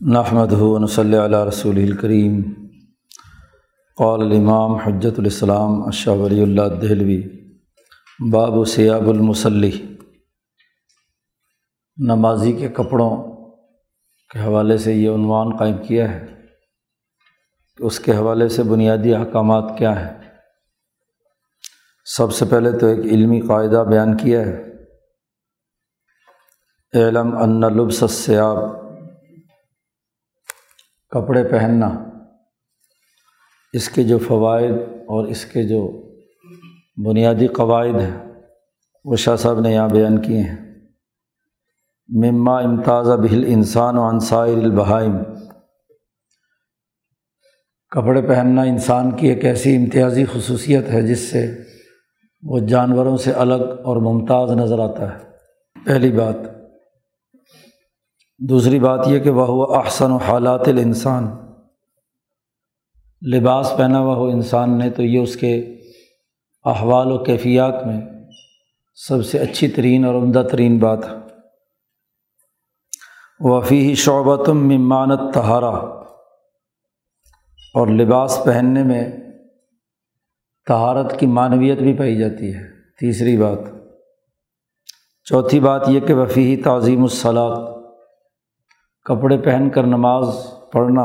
نحمد ہُون صلی علیہ رسول الکریم قول الامام حجت الاسلام اشہ ولی اللہ دہلوی باب سیاب المسلی نمازی کے کپڑوں کے حوالے سے یہ عنوان قائم کیا ہے کہ اس کے حوالے سے بنیادی احکامات کیا ہیں؟ سب سے پہلے تو ایک علمی قاعدہ بیان کیا ہے علم ان لبس سیاب کپڑے پہننا، اس کے جو فوائد اور اس کے جو بنیادی قواعد ہیں، وہ شاہ صاحب نے یہاں بیان کیے ہیں۔ مما امتاز بہل انسان و انصائر البہائم۔ کپڑے پہننا انسان کی ایک ایسی امتیازی خصوصیت ہے، جس سے وہ جانوروں سے الگ اور ممتاز نظر آتا ہے۔ پہلی بات دوسری بات یہ کہ وہ احسن و حالات الانسان۔ لباس پہنا ہوا ہو انسان نے تو یہ اس کے احوال و کیفیات میں سب سے اچھی ترین اور عمدہ ترین بات۔ ہے وفی شعبتم ممانت تہارا اور لباس پہننے میں تہارت کی معنویت بھی پائی جاتی ہے۔ تیسری بات۔ چوتھی بات یہ کہ وفی تعظیم الصلاط کپڑے پہن کر نماز پڑھنا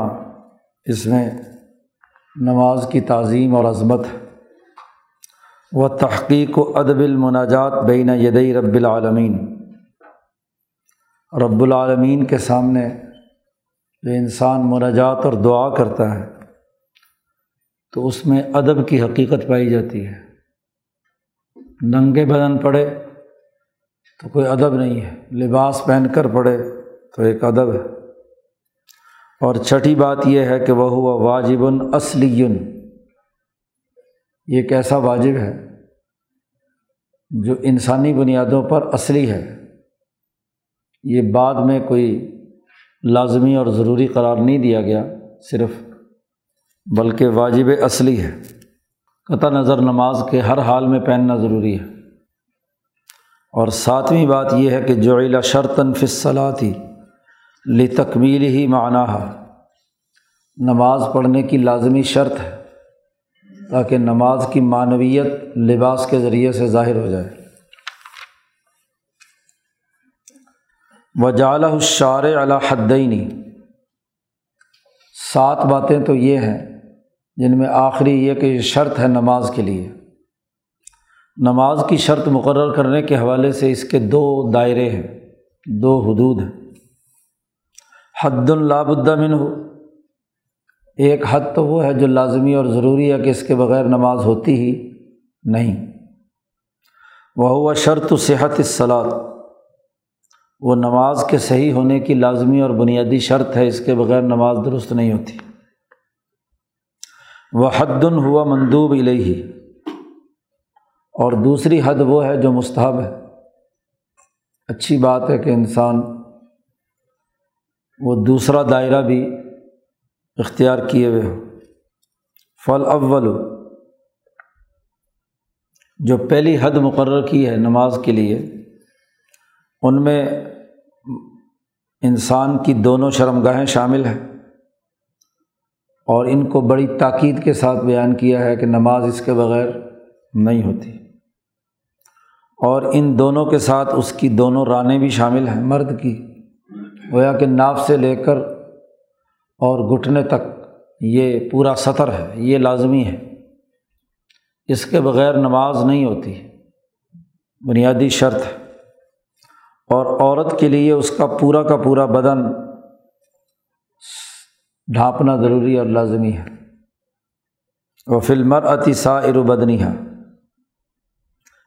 اس میں نماز کی تعظیم اور عظمت ہے۔ وہ تحقیق و ادب المناجات بین یدئی رب العالمین۔ رب العالمین کے سامنے جو انسان مناجات اور دعا کرتا ہے، تو اس میں ادب کی حقیقت پائی جاتی ہے۔ ننگے بدن پڑے تو کوئی ادب نہیں ہے، لباس پہن کر پڑے تو ایک ادب ہے۔ اور چھٹی بات یہ ہے کہ وہ ہوا واجب اصلی یہ کیسا واجب ہے جو انسانی بنیادوں پر اصلی ہے۔ یہ بعد میں کوئی لازمی اور ضروری قرار نہیں دیا گیا صرف، بلکہ واجب اصلی ہے۔ قطع نظر نماز کے ہر حال میں پہننا ضروری ہے۔ اور ساتویں بات یہ ہے کہ جو علا شرطن فصلا تھی لی تکمیل ہی معنیٰ نماز پڑھنے کی لازمی شرط ہے تاکہ نماز کی معنویت لباس کے ذریعے سے ظاہر ہو جائے۔ وجالہ الشار علی حدینی سات باتیں تو یہ ہیں جن میں آخری یہ کہ یہ شرط ہے نماز کے لیے۔ نماز کی شرط مقرر کرنے کے حوالے سے اس کے دو دائرے ہیں، دو حدود ہیں۔ حد اللہب الدمن ہو ایک حد تو وہ ہے جو لازمی اور ضروری ہے کہ اس کے بغیر نماز ہوتی ہی نہیں۔ وہ ہوا شرط و صحت اصلاط وہ نماز کے صحیح ہونے کی لازمی اور بنیادی شرط ہے، اس کے بغیر نماز درست نہیں ہوتی۔ وہ حد ہوا مندوب الہی اور دوسری حد وہ ہے جو مستحب ہے۔ اچھی بات ہے کہ انسان وہ دوسرا دائرہ بھی اختیار کیے ہوئے ہو فل اول جو پہلی حد مقرر کی ہے نماز کے لیے، ان میں انسان کی دونوں شرم گاہیں شامل ہیں۔ اور ان کو بڑی تاکید کے ساتھ بیان کیا ہے کہ نماز اس کے بغیر نہیں ہوتی۔ اور ان دونوں کے ساتھ اس کی دونوں رانیں بھی شامل ہیں، مرد کی۔ گویا کہ ناف سے لے کر اور گھٹنے تک یہ پورا سطر ہے، یہ لازمی ہے۔ اس کے بغیر نماز نہیں ہوتی، بنیادی شرط ہے۔ اور عورت کے لیے اس کا پورا کا پورا بدن ڈھانپنا ضروری اور لازمی ہے۔ وہ فلمر عطیسا بدنی ہے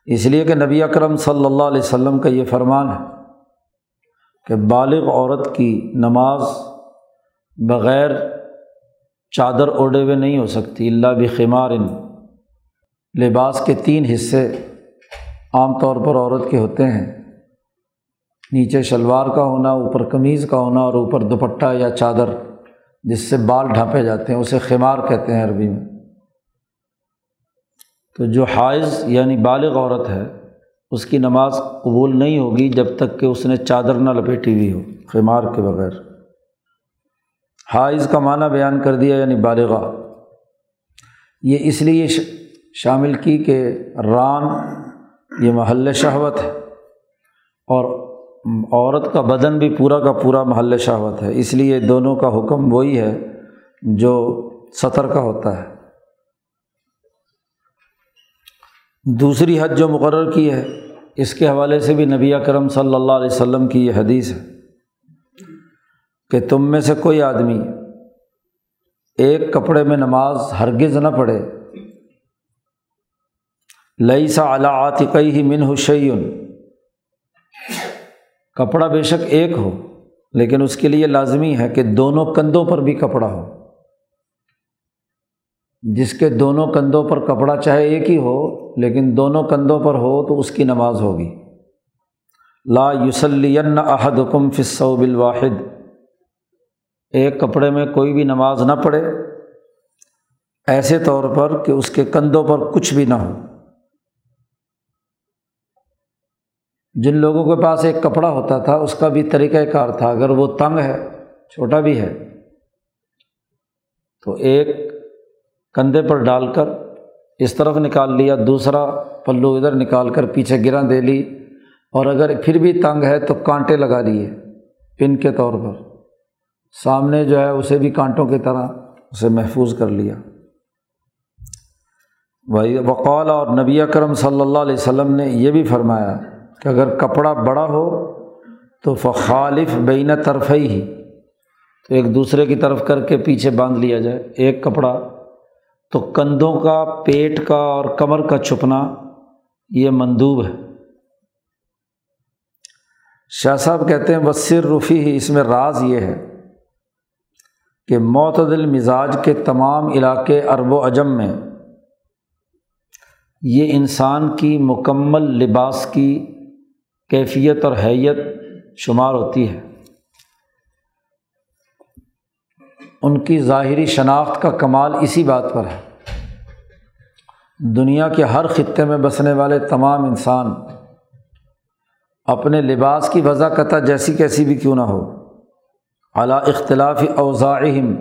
اس لیے کہ نبی اکرم صلی اللہ علیہ وسلم کا یہ فرمان ہے کہ بالغ عورت کی نماز بغیر چادر اوڑے ہوئے نہیں ہو سکتی۔ اللہ بخمار لباس کے تین حصے عام طور پر عورت کے ہوتے ہیں۔ نیچے شلوار کا ہونا، اوپر قمیض کا ہونا اور اوپر دوپٹہ یا چادر، جس سے بال ڈھانپے جاتے ہیں، اسے خمار کہتے ہیں عربی میں۔ تو جو حائض یعنی بالغ عورت ہے، اس کی نماز قبول نہیں ہوگی جب تک کہ اس نے چادر نہ لپیٹی ہوئی ہو، خمار کے بغیر۔ ہاں، حائض کا معنی بیان کر دیا یعنی بالغا یہ اس لیے شامل کی کہ ران یہ محل شہوت ہے اور عورت کا بدن بھی پورا کا پورا محل شہوت ہے۔ اس لیے دونوں کا حکم وہی ہے جو سطر کا ہوتا ہے۔ دوسری حد جو مقرر کی ہے، اس کے حوالے سے بھی نبی کرم صلی اللہ علیہ وسلم کی یہ حدیث ہے۔ کہ تم میں سے کوئی آدمی ایک کپڑے میں نماز ہرگز نہ پڑھے۔ لئی سا اعلیٰ عاطقی ہی من حشیون کپڑا بے شک ایک ہو، لیکن اس کے لیے لازمی ہے کہ دونوں کندھوں پر بھی کپڑا ہو۔ جس کے دونوں کندھوں پر کپڑا چاہے ایک ہی ہو، لیکن دونوں کندھوں پر ہو تو اس کی نماز ہوگی۔ لا یوسلین احد حکم فصوب الواحد۔ ایک کپڑے میں کوئی بھی نماز نہ پڑھے، ایسے طور پر کہ اس کے کندھوں پر کچھ بھی نہ ہو۔ جن لوگوں کے پاس ایک کپڑا ہوتا تھا، اس کا بھی طریقۂ کار تھا، اگر وہ تنگ ہے، چھوٹا بھی ہے، تو ایک کندھے پر ڈال کر اس طرف نکال لیا، دوسرا پلو ادھر نکال کر پیچھے گرا دے لی، اور اگر پھر بھی تنگ ہے تو کانٹے لگا لیے پن کے طور پر۔ سامنے جو ہے اسے بھی کانٹوں کی طرح اسے محفوظ کر لیا۔ بھائی وقال اور نبی کرم صلی اللہ علیہ وسلم نے یہ بھی فرمایا کہ اگر کپڑا بڑا ہو تو فخالف بین طرف ہی تو ایک دوسرے کی طرف کر کے پیچھے باندھ لیا جائے۔ ایک کپڑا تو کندھوں کا، پیٹ کا اور کمر کا چھپنا یہ مندوب ہے۔ شاہ صاحب کہتے ہیں بصر رفی ہی اس میں راز یہ ہے کہ معتدل مزاج کے تمام علاقے ارب و اجم میں یہ انسان کی مکمل لباس کی کیفیت اور حیت شمار ہوتی ہے۔ ان کی ظاہری شناخت کا کمال اسی بات پر ہے۔ دنیا کے ہر خطے میں بسنے والے تمام انسان اپنے لباس کی وضع جیسی کیسی بھی کیوں نہ ہو۔ اعلیٰ اختلاف اوضاعم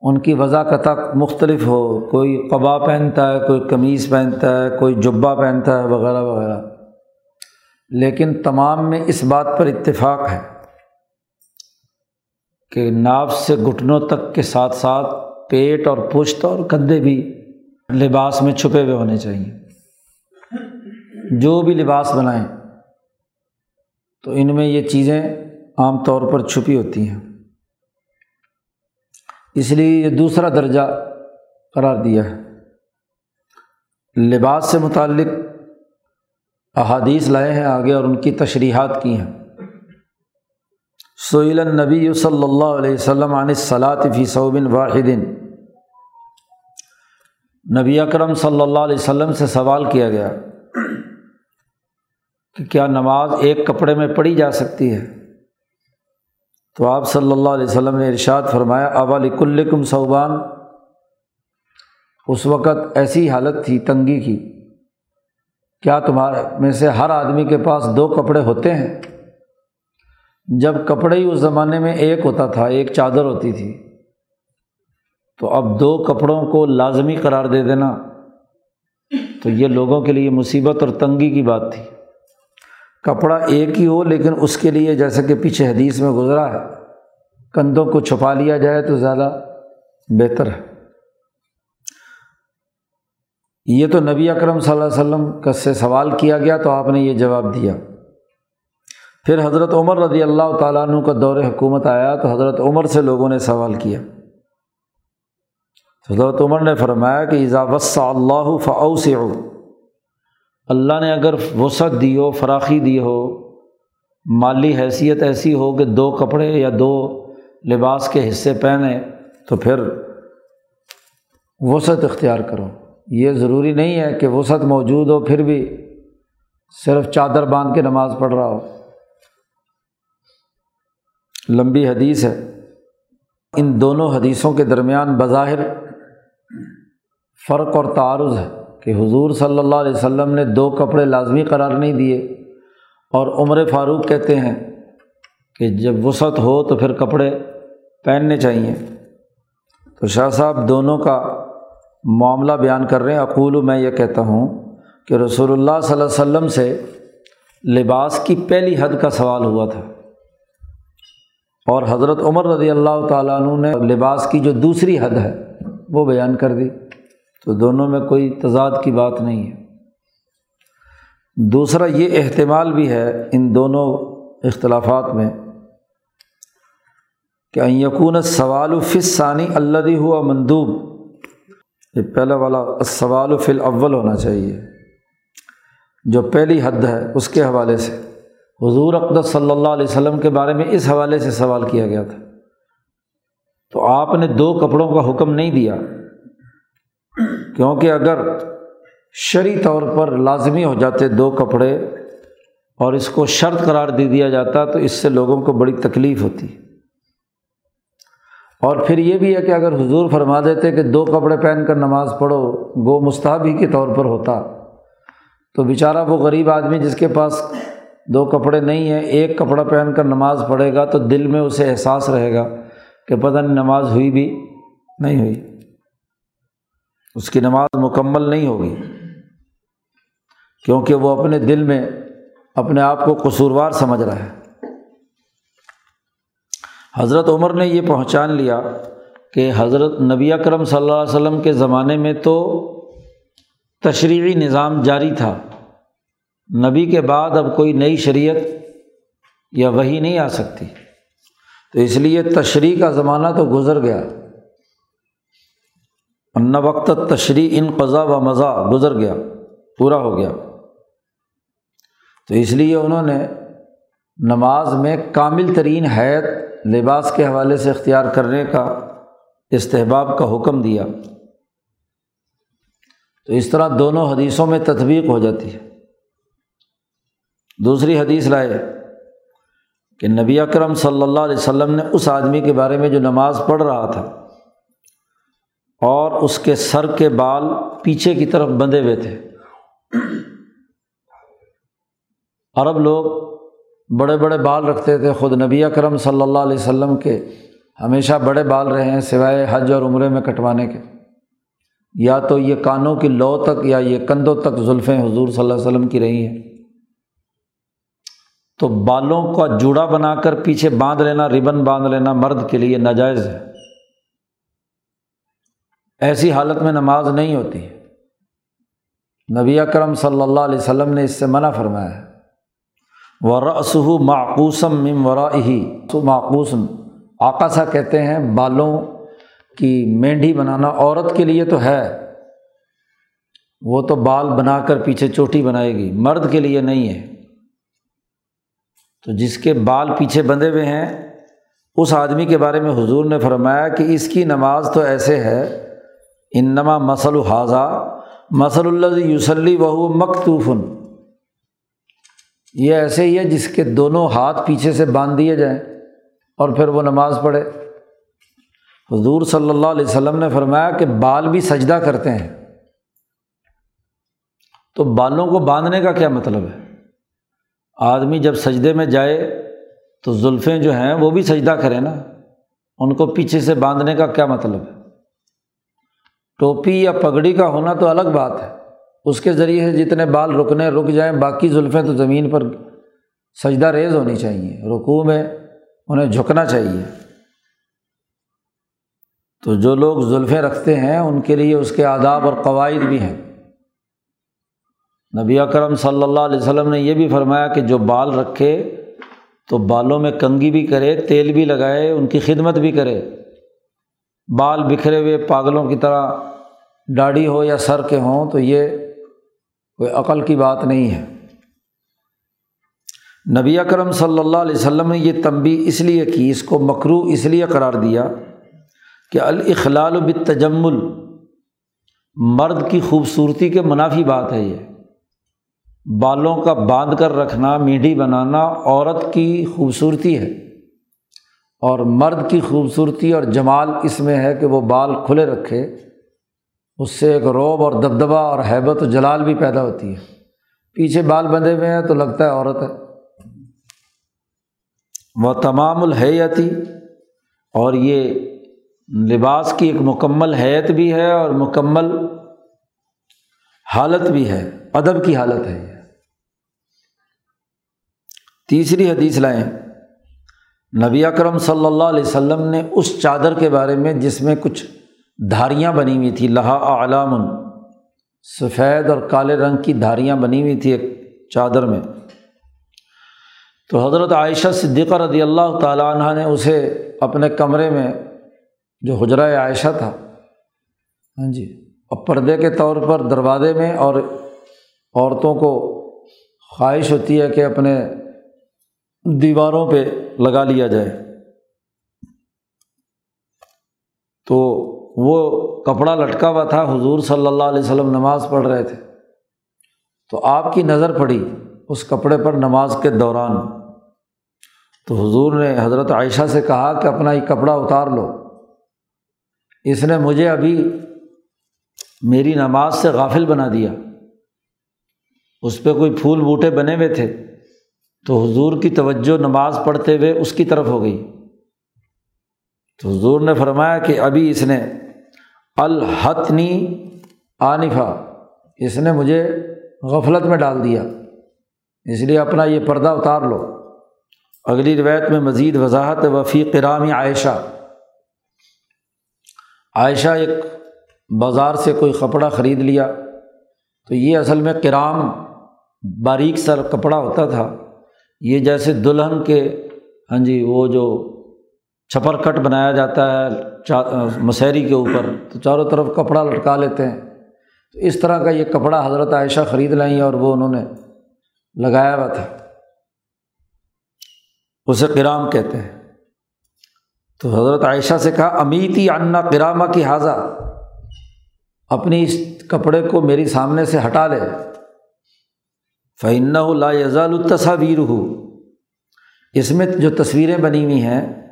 ان کی وضع قطع مختلف ہو، کوئی قبا پہنتا ہے، کوئی قمیض پہنتا ہے، کوئی جبہ پہنتا ہے، وغیرہ وغیرہ۔ لیکن تمام میں اس بات پر اتفاق ہے کہ ناف سے گھٹنوں تک کے ساتھ ساتھ پیٹ اور پشت اور کندھے بھی لباس میں چھپے ہوئے ہونے چاہیے۔ جو بھی لباس بنائیں، تو ان میں یہ چیزیں عام طور پر چھپی ہوتی ہیں۔ اس لیے یہ دوسرا درجہ قرار دیا ہے۔ لباس سے متعلق احادیث لائے ہیں آگے اور ان کی تشریحات کی ہیں۔ سعیل النبی صلی اللہ علیہ وسلم عن صلاط فی صوبن واحد۔ نبی اکرم صلی اللہ علیہ وسلم سے سوال کیا گیا کہ کیا نماز ایک کپڑے میں پڑھی جا سکتی ہے؟ تو آپ صلی اللہ علیہ وسلم نے ارشاد فرمایا ابا کلکم صوبان اس وقت ایسی حالت تھی، تنگی کی۔ کیا تمہارے میں سے ہر آدمی کے پاس دو کپڑے ہوتے ہیں؟ جب کپڑے ہی اس زمانے میں ایک ہوتا تھا، ایک چادر ہوتی تھی۔ تو اب دو کپڑوں کو لازمی قرار دے دینا۔ تو یہ لوگوں کے لیے مصیبت اور تنگی کی بات تھی۔ کپڑا ایک ہی ہو لیکن اس کے لیے جیسے کہ پیچھے حدیث میں گزرا ہے، کندھوں کو چھپا لیا جائے تو زیادہ بہتر ہے۔ یہ تو نبی اکرم صلی اللہ علیہ وسلم کا سے سوال کیا گیا تو آپ نے یہ جواب دیا۔ پھر حضرت عمر رضی اللہ تعالیٰ عنہ کا دور حکومت آیا تو حضرت عمر سے لوگوں نے سوال کیا۔ حضرت عمر نے فرمایا کہ ایزا اللہ فاؤ سے اللہ نے اگر وسعت دی ہو، فراخی دی ہو، مالی حیثیت ایسی ہو کہ دو کپڑے یا دو لباس کے حصے پہنے، تو پھر وسعت اختیار کرو۔ یہ ضروری نہیں ہے کہ وسعت موجود ہو، پھر بھی صرف چادر باندھ کے نماز پڑھ رہا ہو۔ لمبی حدیث ہے۔ ان دونوں حدیثوں کے درمیان بظاہر فرق اور تعارض ہے۔ کہ حضور صلی اللہ علیہ وسلم نے دو کپڑے لازمی قرار نہیں دیے اور عمر فاروق کہتے ہیں کہ جب وسعت ہو تو پھر کپڑے پہننے چاہیے۔ تو شاہ صاحب دونوں کا معاملہ بیان کر رہے ہیں۔ اقول میں یہ کہتا ہوں کہ رسول اللہ صلی اللہ علیہ وسلم سے لباس کی پہلی حد کا سوال ہوا تھا۔ اور حضرت عمر رضی اللہ تعالیٰ عنہ نے لباس کی جو دوسری حد ہے وہ بیان کر دی۔ تو دونوں میں کوئی تضاد کی بات نہیں ہے۔ دوسرا یہ احتمال بھی ہے ان دونوں اختلافات میں کہ یقون سوال و فص ثانی اللہ ہوا مندوب۔ یہ پہلا والا سوال و فل اول ہونا چاہیے۔ جو پہلی حد ہے اس کے حوالے سے۔ حضور اقدس صلی اللہ علیہ وسلم کے بارے میں اس حوالے سے سوال کیا گیا تھا۔ تو آپ نے دو کپڑوں کا حکم نہیں دیا۔ کیونکہ اگر شرعی طور پر لازمی ہو جاتے دو کپڑے اور اس کو شرط قرار دے دیا جاتا تو اس سے لوگوں کو بڑی تکلیف ہوتی۔ اور پھر یہ بھی ہے کہ اگر حضور فرما دیتے کہ دو کپڑے پہن کر نماز پڑھو گو مستحبی کے طور پر ہوتا۔ تو بیچارہ وہ غریب آدمی جس کے پاس دو کپڑے نہیں ہیں، ایک کپڑا پہن کر نماز پڑھے گا تو دل میں اسے احساس رہے گا کہ پتہ نہیں نماز ہوئی بھی نہیں ہوئی۔ اس کی نماز مکمل نہیں ہوگی۔ کیونکہ وہ اپنے دل میں اپنے آپ کو قصوروار سمجھ رہا ہے۔ حضرت عمر نے یہ پہچان لیا کہ حضرت نبی اکرم صلی اللہ علیہ وسلم کے زمانے میں تو تشریحی نظام جاری تھا۔ نبی کے بعد اب کوئی نئی شریعت یا وہی نہیں آ سکتی۔ تو اس لیے تشریح کا زمانہ تو گزر گیا۔ ان وقت تشریح ان قضا و مزہ گزر گیا، پورا ہو گیا۔ تو اس لیے انہوں نے نماز میں کامل ترین حید لباس کے حوالے سے اختیار کرنے کا، استحباب کا حکم دیا۔ تو اس طرح دونوں حدیثوں میں تطبیق ہو جاتی ہے۔ دوسری حدیث لائے کہ نبی اکرم صلی اللہ علیہ وسلم نے اس آدمی کے بارے میں جو نماز پڑھ رہا تھا اور اس کے سر کے بال پیچھے کی طرف بندھے ہوئے تھے۔ عرب لوگ بڑے بڑے بال رکھتے تھے۔ خود نبی اکرم صلی اللہ علیہ وسلم کے ہمیشہ بڑے بال رہے ہیں سوائے حج اور عمرے میں کٹوانے کے۔ یا تو یہ کانوں کی لو تک یا یہ کندھوں تک زلفیں حضور صلی اللہ علیہ وسلم کی رہی ہیں۔ تو بالوں کا جوڑا بنا کر پیچھے باندھ لینا، ربن باندھ لینا مرد کے لیے ناجائز ہے۔ ایسی حالت میں نماز نہیں ہوتی۔ نبی اکرم صلی اللہ علیہ وسلم نے اس سے منع فرمایا۔ ہے وراسو معقوسم مم ورا ہی معقوسم آکاسا کہتے ہیں، بالوں کی مینڈھی بنانا عورت کے لیے تو ہے۔ وہ تو بال بنا کر پیچھے چوٹی بنائے گی، مرد کے لیے نہیں ہے۔ تو جس کے بال پیچھے بندھے ہوئے ہیں، اس آدمی کے بارے میں حضور نے فرمایا کہ اس کی نماز تو ایسے ہے انما مسل حاضہ مسل اللہ یوسلی بہو مکتوفن۔ یہ ایسے ہی ہے جس کے دونوں ہاتھ پیچھے سے باندھ دیے جائیں اور پھر وہ نماز پڑھے۔ حضور صلی اللہ علیہ وسلم نے فرمایا کہ بال بھی سجدہ کرتے ہیں۔ تو بالوں کو باندھنے کا کیا مطلب ہے؟ آدمی جب سجدے میں جائے تو زلفیں جو ہیں وہ بھی سجدہ کریں نا؟ ان کو پیچھے سے باندھنے کا کیا مطلب ہے؟ ٹوپی یا پگڑی کا ہونا تو الگ بات ہے۔ اس کے ذریعے سے جتنے بال رکنے رک جائیں، باقی زلفیں تو زمین پر سجدہ ریز ہونی چاہیے۔ رکوع میں انہیں جھکنا چاہیے۔ تو جو لوگ زلفیں رکھتے ہیں، ان کے لیے اس کے آداب اور قواعد بھی ہیں۔ نبی اکرم صلی اللہ علیہ وسلم نے یہ بھی فرمایا کہ جو بال رکھے تو بالوں میں کنگھی بھی کرے، تیل بھی لگائے، ان کی خدمت بھی کرے۔ بال بکھرے ہوئے پاگلوں کی طرح ڈاڑھی ہو یا سر کے ہوں تو یہ کوئی عقل کی بات نہیں ہے۔ نبی اکرم صلی اللہ علیہ وسلم نے یہ تنبی اس لیے کی، اس کو مکرو اس لیے قرار دیا کہ الاخلال بالتجمل مرد کی خوبصورتی کے منافی بات ہے یہ۔ بالوں کا باندھ کر رکھنا میڈھی بنانا عورت کی خوبصورتی ہے۔ اور مرد کی خوبصورتی اور جمال اس میں ہے کہ وہ بال کھلے رکھے، اس سے ایک روب اور دبدبا اور حیبت و جلال بھی پیدا ہوتی ہے۔ پیچھے بال بندھے ہوئے ہیں تو لگتا ہے عورت ہے۔ وہ تمام الحیتی اور یہ لباس کی ایک مکمل حیت بھی ہے اور مکمل حالت بھی ہے، ادب کی حالت ہے تیسری حدیث لائیں۔ نبی اکرم صلی اللہ علیہ وسلم نے اس چادر کے بارے میں جس میں کچھ دھاریاں بنی ہوئی تھیں، لہا علام سفید اور کالے رنگ کی دھاریاں بنی ہوئی تھی ایک چادر میں۔ تو حضرت عائشہ صدیقہ رضی اللہ تعالیٰ عنہ نے اسے اپنے کمرے میں، جو حجرہ عائشہ تھا ہاں جی اب پردے کے طور پر دروازے میں، اور عورتوں کو خواہش ہوتی ہے کہ اپنے دیواروں پہ لگا لیا جائے۔ تو وہ کپڑا لٹکا ہوا تھا، حضور صلی اللہ علیہ وسلم نماز پڑھ رہے تھے۔ تو آپ کی نظر پڑی اس کپڑے پر نماز کے دوران۔ تو حضور نے حضرت عائشہ سے کہا کہ اپنا یہ کپڑا اتار لو۔ اس نے مجھے ابھی میری نماز سے غافل بنا دیا۔ اس پہ کوئی پھول بوٹے بنے ہوئے تھے۔ تو حضور کی توجہ نماز پڑھتے ہوئے اس کی طرف ہو گئی۔ تو حضور نے فرمایا کہ ابھی اس نے الحتنی عانفہ اس نے مجھے غفلت میں ڈال دیا۔ اس لیے اپنا یہ پردہ اتار لو۔ اگلی روایت میں مزید وضاحت وفی کرامی عائشہ۔ عائشہ ایک بازار سے کوئی کپڑا خرید لیا۔ تو یہ اصل میں کرام باریک سر کپڑا ہوتا تھا۔ یہ جیسے دلہن کے ہاں جی وہ جو چھپر کٹ بنایا جاتا ہے مسحری کے اوپر، تو چاروں طرف کپڑا لٹکا لیتے ہیں۔ تو اس طرح کا یہ کپڑا حضرت عائشہ خرید لائیں اور وہ انہوں نے لگایا ہوا تھا۔ اسے کرام کہتے ہیں۔ تو حضرت عائشہ سے کہا، امیتی انا کرامہ کی حاضہ، اپنی اس کپڑے کو میری سامنے سے ہٹا لے۔ فعن لا یزال التصاویر ہو اس میں جو تصویریں بنی ہوئی ہیں،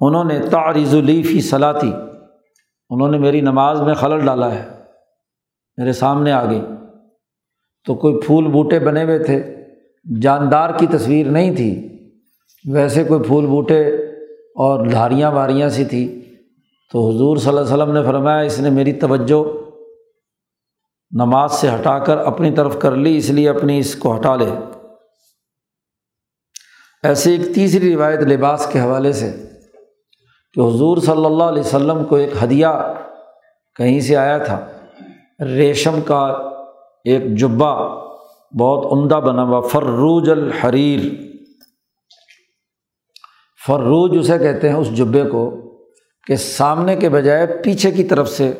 انہوں نے تعریض الفی صلاحی انہوں نے میری نماز میں خلل ڈالا ہے، میرے سامنے آ گئی۔ تو کوئی پھول بوٹے بنے ہوئے تھے، جاندار کی تصویر نہیں تھی، ویسے کوئی پھول بوٹے اور دھاریاں واریاں سی تھی۔ تو حضور صلی اللہ علیہ وسلم نے فرمایا، اس نے میری توجہ نماز سے ہٹا کر اپنی طرف کر لی، اس لیے اپنی اس کو ہٹا لے۔ ایسے ایک تیسری روایت لباس کے حوالے سے کہ حضور صلی اللہ علیہ وسلم کو ایک ہدیہ کہیں سے آیا تھا۔ ریشم کا ایک جبہ بہت عمدہ بنا ہوا، فروج الحریر۔ فروج اسے کہتے ہیں اس جبے کو کہ سامنے کے بجائے پیچھے کی طرف سے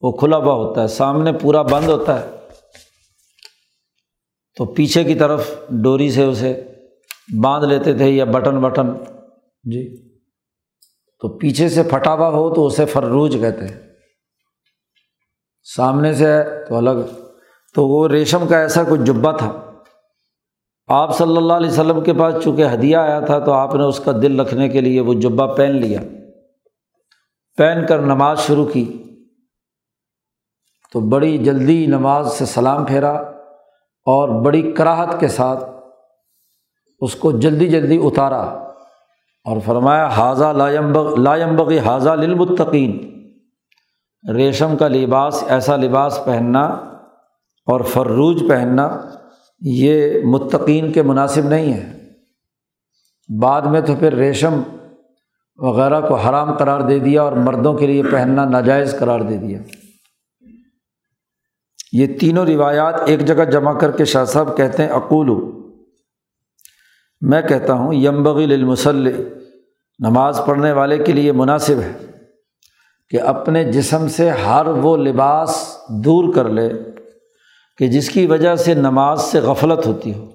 وہ کھلا ہوا ہوتا ہے، سامنے پورا بند ہوتا ہے۔ تو پیچھے کی طرف ڈوری سے اسے باندھ لیتے تھے یا بٹن بٹن جی۔ تو پیچھے سے پھٹا ہوا ہو تو اسے فروج کہتے ہیں۔ سامنے سے ہے تو الگ۔ تو وہ ریشم کا ایسا کوئی جبہ تھا۔ آپ صلی اللہ علیہ وسلم کے پاس چونکہ ہدیہ آیا تھا تو آپ نے اس کا دل رکھنے کے لیے وہ جبہ پہن لیا۔ پہن کر نماز شروع کی۔ تو بڑی جلدی نماز سے سلام پھیرا اور بڑی کراہت کے ساتھ اس کو جلدی جلدی اتارا اور فرمایا حاضہ لایمبغ لایمبغی حاضہ للمتقین. ریشم کا لباس، ایسا لباس پہننا اور فروج پہننا، یہ متقین کے مناسب نہیں ہے۔ بعد میں تو پھر ریشم وغیرہ کو حرام قرار دے دیا اور مردوں کے لیے پہننا ناجائز قرار دے دیا۔ یہ تینوں روایات ایک جگہ جمع کر کے شاہ صاحب کہتے ہیں، اقولو میں کہتا ہوں یمبغی للمسل نماز پڑھنے والے کے لیے مناسب ہے کہ اپنے جسم سے ہر وہ لباس دور کر لے کہ جس کی وجہ سے نماز سے غفلت ہوتی ہو۔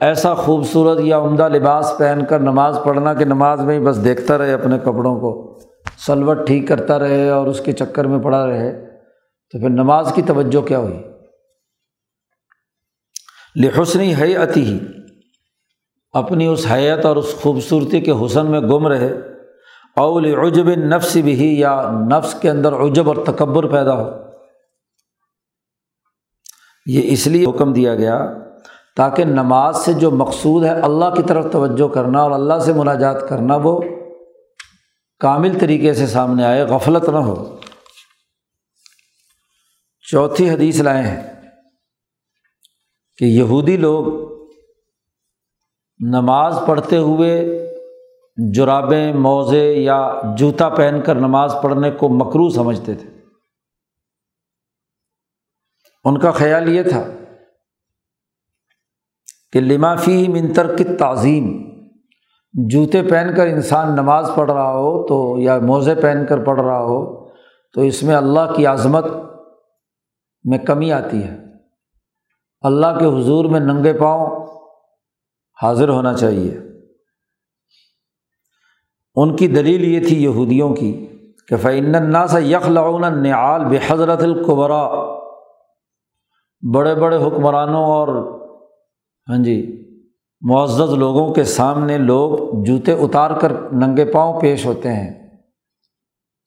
ایسا خوبصورت یا عمدہ لباس پہن کر نماز پڑھنا کہ نماز میں ہی بس دیکھتا رہے اپنے کپڑوں کو، سلوٹ ٹھیک کرتا رہے اور اس کے چکر میں پڑا رہے، تو پھر نماز کی توجہ کیا ہوئی؟ لحسنی حیتی ہی اپنی اس حیت اور اس خوبصورتی کے حسن میں گم رہے۔ اول عجب نفس بھی یا نفس کے اندر عجب اور تکبر پیدا ہو۔ یہ اس لیے حکم دیا گیا تاکہ نماز سے جو مقصود ہے اللہ کی طرف توجہ کرنا اور اللہ سے مناجات کرنا وہ کامل طریقے سے سامنے آئے، غفلت نہ ہو۔ چوتھی حدیث لائے ہیں کہ یہودی لوگ نماز پڑھتے ہوئے جرابیں موزے یا جوتا پہن کر نماز پڑھنے کو مکرو سمجھتے تھے۔ ان کا خیال یہ تھا کہ لمافی منتر کی تعظیم جوتے پہن کر انسان نماز پڑھ رہا ہو تو یا موزے پہن کر پڑھ رہا ہو تو اس میں اللہ کی عظمت میں کمی آتی ہے۔ اللہ کے حضور میں ننگے پاؤں حاضر ہونا چاہیے۔ ان کی دلیل یہ تھی یہودیوں کی کہ فعن سے یخ لعن نیال بے حضرت القبرا بڑے بڑے حکمرانوں اور ہاں جی معزز لوگوں کے سامنے لوگ جوتے اتار کر ننگے پاؤں پیش ہوتے ہیں۔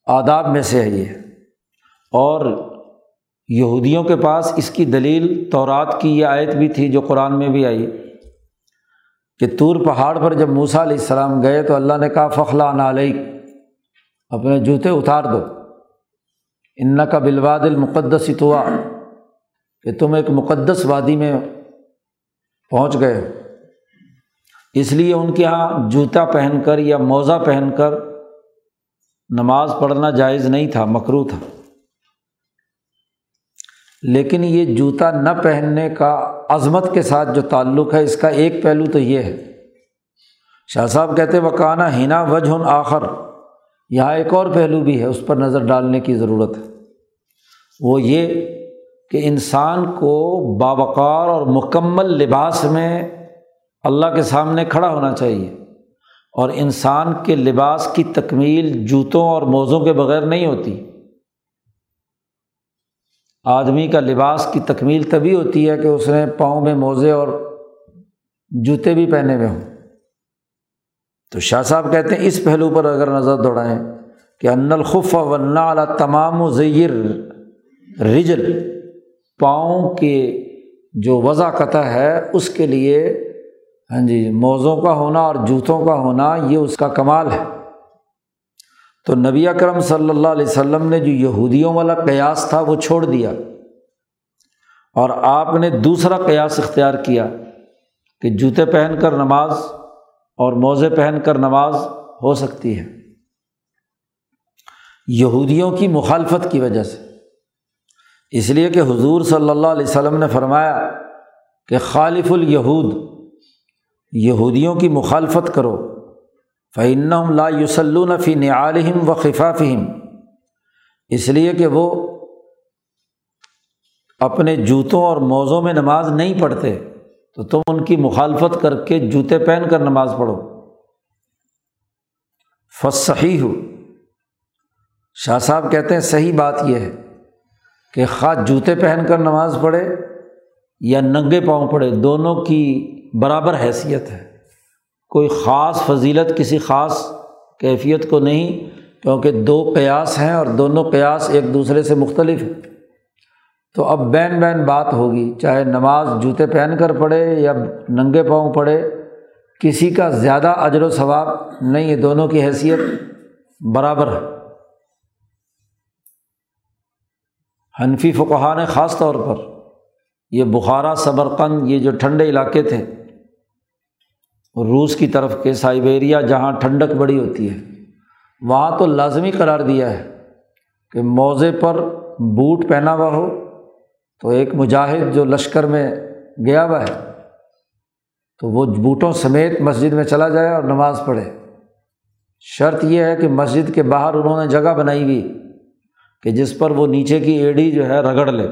آداب میں سے ہے یہ۔ اور یہودیوں کے پاس اس کی دلیل تورات کی یہ آیت بھی تھی جو قرآن میں بھی آئی۔ کہ طور پہاڑ پر جب موسا علیہ السلام گئے تو اللہ نے کہا، فخلا نالئی اپنے جوتے اتار دو۔ ان کا بلواد المقدس اتوا کہ تم ایک مقدس وادی میں پہنچ گئے اس لیے ان کے یہاں جوتا پہن کر یا موزہ پہن کر نماز پڑھنا جائز نہیں تھا مکرو تھا۔ لیکن یہ جوتا نہ پہننے کا عظمت کے ساتھ جو تعلق ہے، اس کا ایک پہلو تو یہ ہے۔ شاہ صاحب کہتے وہ کانا ہینا وجہ آخر۔ یہاں ایک اور پہلو بھی ہے، اس پر نظر ڈالنے کی ضرورت ہے۔ وہ یہ کہ انسان کو باوقار اور مکمل لباس میں اللہ کے سامنے کھڑا ہونا چاہیے۔ اور انسان کے لباس کی تکمیل جوتوں اور موزوں کے بغیر نہیں ہوتی۔ آدمی کا لباس کی تکمیل تبھی ہوتی ہے کہ اس نے پاؤں میں موزے اور جوتے بھی پہنے ہوئے ہوں۔ تو شاہ صاحب کہتے ہیں، اس پہلو پر اگر نظر دوڑائیں کہ ان الخف ون اعلیٰ تمام و ذیر رجل پاؤں کے جو وضع قطع ہے، اس کے لیے ہاں جی موزوں کا ہونا اور جوتوں کا ہونا، یہ اس کا کمال ہے۔ تو نبی اکرم صلی اللہ علیہ وسلم نے جو یہودیوں والا قیاس تھا وہ چھوڑ دیا اور آپ نے دوسرا قیاس اختیار کیا کہ جوتے پہن کر نماز اور موزے پہن کر نماز ہو سکتی ہے۔ یہودیوں کی مخالفت کی وجہ سے۔ اس لیے کہ حضور صلی اللہ علیہ وسلم نے فرمایا کہ خالف الہود یہودیوں کی مخالفت کرو۔ فعن لا یوسلون فی نعالہم و خفافہم اس لیے کہ وہ اپنے جوتوں اور موزوں میں نماز نہیں پڑھتے، تو تم ان کی مخالفت کر کے جوتے پہن کر نماز پڑھو۔ فص صحیح ہو شاہ صاحب کہتے ہیں، صحیح بات یہ ہے کہ خواہ جوتے پہن کر نماز پڑھے یا ننگے پاؤں پڑھے، دونوں کی برابر حیثیت ہے۔ کوئی خاص فضیلت، کسی خاص کیفیت کو نہیں، کیونکہ دو قیاس ہیں اور دونوں قیاس ایک دوسرے سے مختلف ہیں۔ تو اب بین بین بات ہوگی، چاہے نماز جوتے پہن کر پڑھے یا ننگے پاؤں پڑھے، کسی کا زیادہ اجر و ثواب نہیں ہے دونوں کی حیثیت برابر ہے۔ حنفی فقہ نے خاص طور پر یہ بخارا صبرقند یہ جو ٹھنڈے علاقے تھے روس کی طرف کے سائبیریا جہاں ٹھنڈک بڑی ہوتی ہے، وہاں تو لازمی قرار دیا ہے کہ موزے پر بوٹ پہنا ہوا ہو، تو ایک مجاہد جو لشکر میں گیا ہوا ہے، تو وہ بوٹوں سمیت مسجد میں چلا جائے اور نماز پڑھے۔ شرط یہ ہے کہ مسجد کے باہر انہوں نے جگہ بنائی ہوئی کہ جس پر وہ نیچے کی ایڑی جو ہے رگڑ لے۔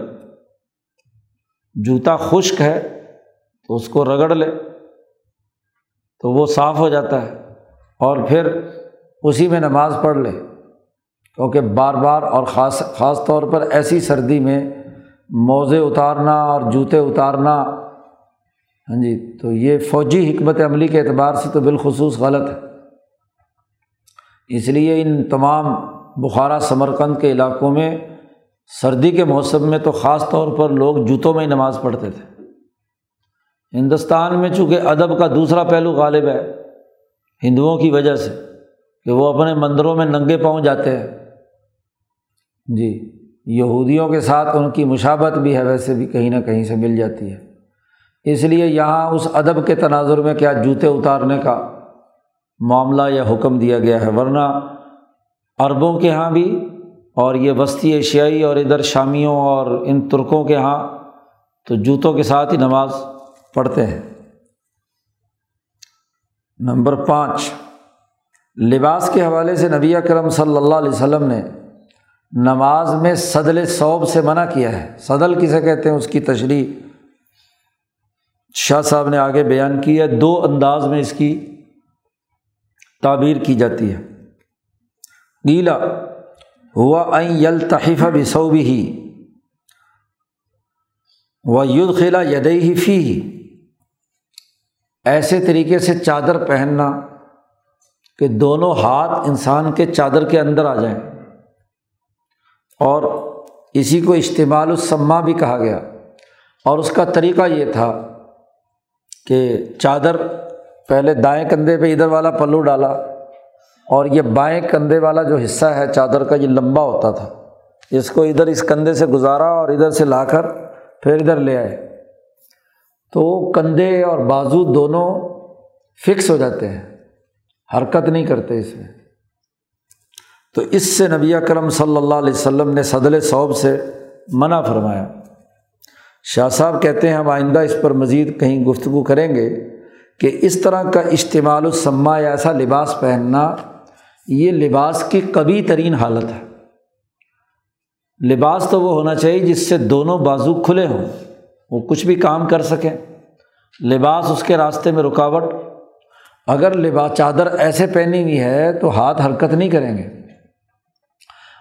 جوتا خشک ہے، تو اس کو رگڑ لے۔ تو وہ صاف ہو جاتا ہے اور پھر اسی میں نماز پڑھ لے۔ کیونکہ بار بار اور خاص خاص طور پر ایسی سردی میں موزے اتارنا اور جوتے اتارنا۔ ہاں جی تو یہ فوجی حکمت عملی کے اعتبار سے تو بالخصوص غلط ہے۔ اس لیے ان تمام بخارا ثمرکند کے علاقوں میں سردی کے موسم میں تو خاص طور پر لوگ جوتوں میں ہی نماز پڑھتے تھے۔ ہندوستان میں چونکہ ادب کا دوسرا پہلو غالب ہے، ہندوؤں کی وجہ سے کہ وہ اپنے مندروں میں ننگے پاؤں جاتے ہیں۔ جی یہودیوں کے ساتھ ان کی مشابت بھی ہے، ویسے بھی کہیں نہ کہیں سے مل جاتی ہے۔ اس لیے یہاں اس ادب کے تناظر میں کیا جوتے اتارنے کا معاملہ یا حکم دیا گیا ہے۔ ورنہ عربوں کے یہاں بھی اور یہ وسطی ایشیائی اور ادھر شامیوں اور ان ترکوں کے یہاں تو جوتوں کے ساتھ ہی نماز پڑھتے ہیں۔ نمبر پانچ، لباس کے حوالے سے نبی کرم صلی اللہ علیہ وسلم نے نماز میں صدل صوب سے منع کیا ہے۔ صدل کسے کہتے ہیں؟ اس کی تشریح شاہ صاحب نے آگے بیان کی ہے۔ دو انداز میں اس کی تعبیر کی جاتی ہے۔ نیلا ہوا این یل تحیف بسو بھی و ید خلا یدئی فی ایسے طریقے سے چادر پہننا کہ دونوں ہاتھ انسان کے چادر کے اندر آ جائیں۔ اور اسی کو اجتماع السما بھی کہا گیا۔ اور اس کا طریقہ یہ تھا کہ چادر پہلے دائیں کندھے پہ ادھر والا پلو ڈالا اور یہ بائیں کندھے والا جو حصہ ہے چادر کا، یہ لمبا ہوتا تھا۔ اس کو ادھر اس کندھے سے گزارا اور ادھر سے لا کر پھر ادھر لے آئے۔ تو کندھے اور بازو دونوں فکس ہو جاتے ہیں، حرکت نہیں کرتے اس میں۔ تو اس سے نبی کرم صلی اللہ علیہ وسلم نے صدل صوب سے منع فرمایا۔ شاہ صاحب کہتے ہیں، ہم آئندہ اس پر مزید کہیں گفتگو کریں گے کہ اس طرح کا اجتماع السما یا ایسا لباس پہننا، یہ لباس کی کبھی ترین حالت ہے۔ لباس تو وہ ہونا چاہیے جس سے دونوں بازو کھلے ہوں۔ وہ کچھ بھی کام کر سکیں۔ لباس اس کے راستے میں رکاوٹ۔ اگر لباس چادر ایسے پہنی ہوئی ہے تو ہاتھ حرکت نہیں کریں گے۔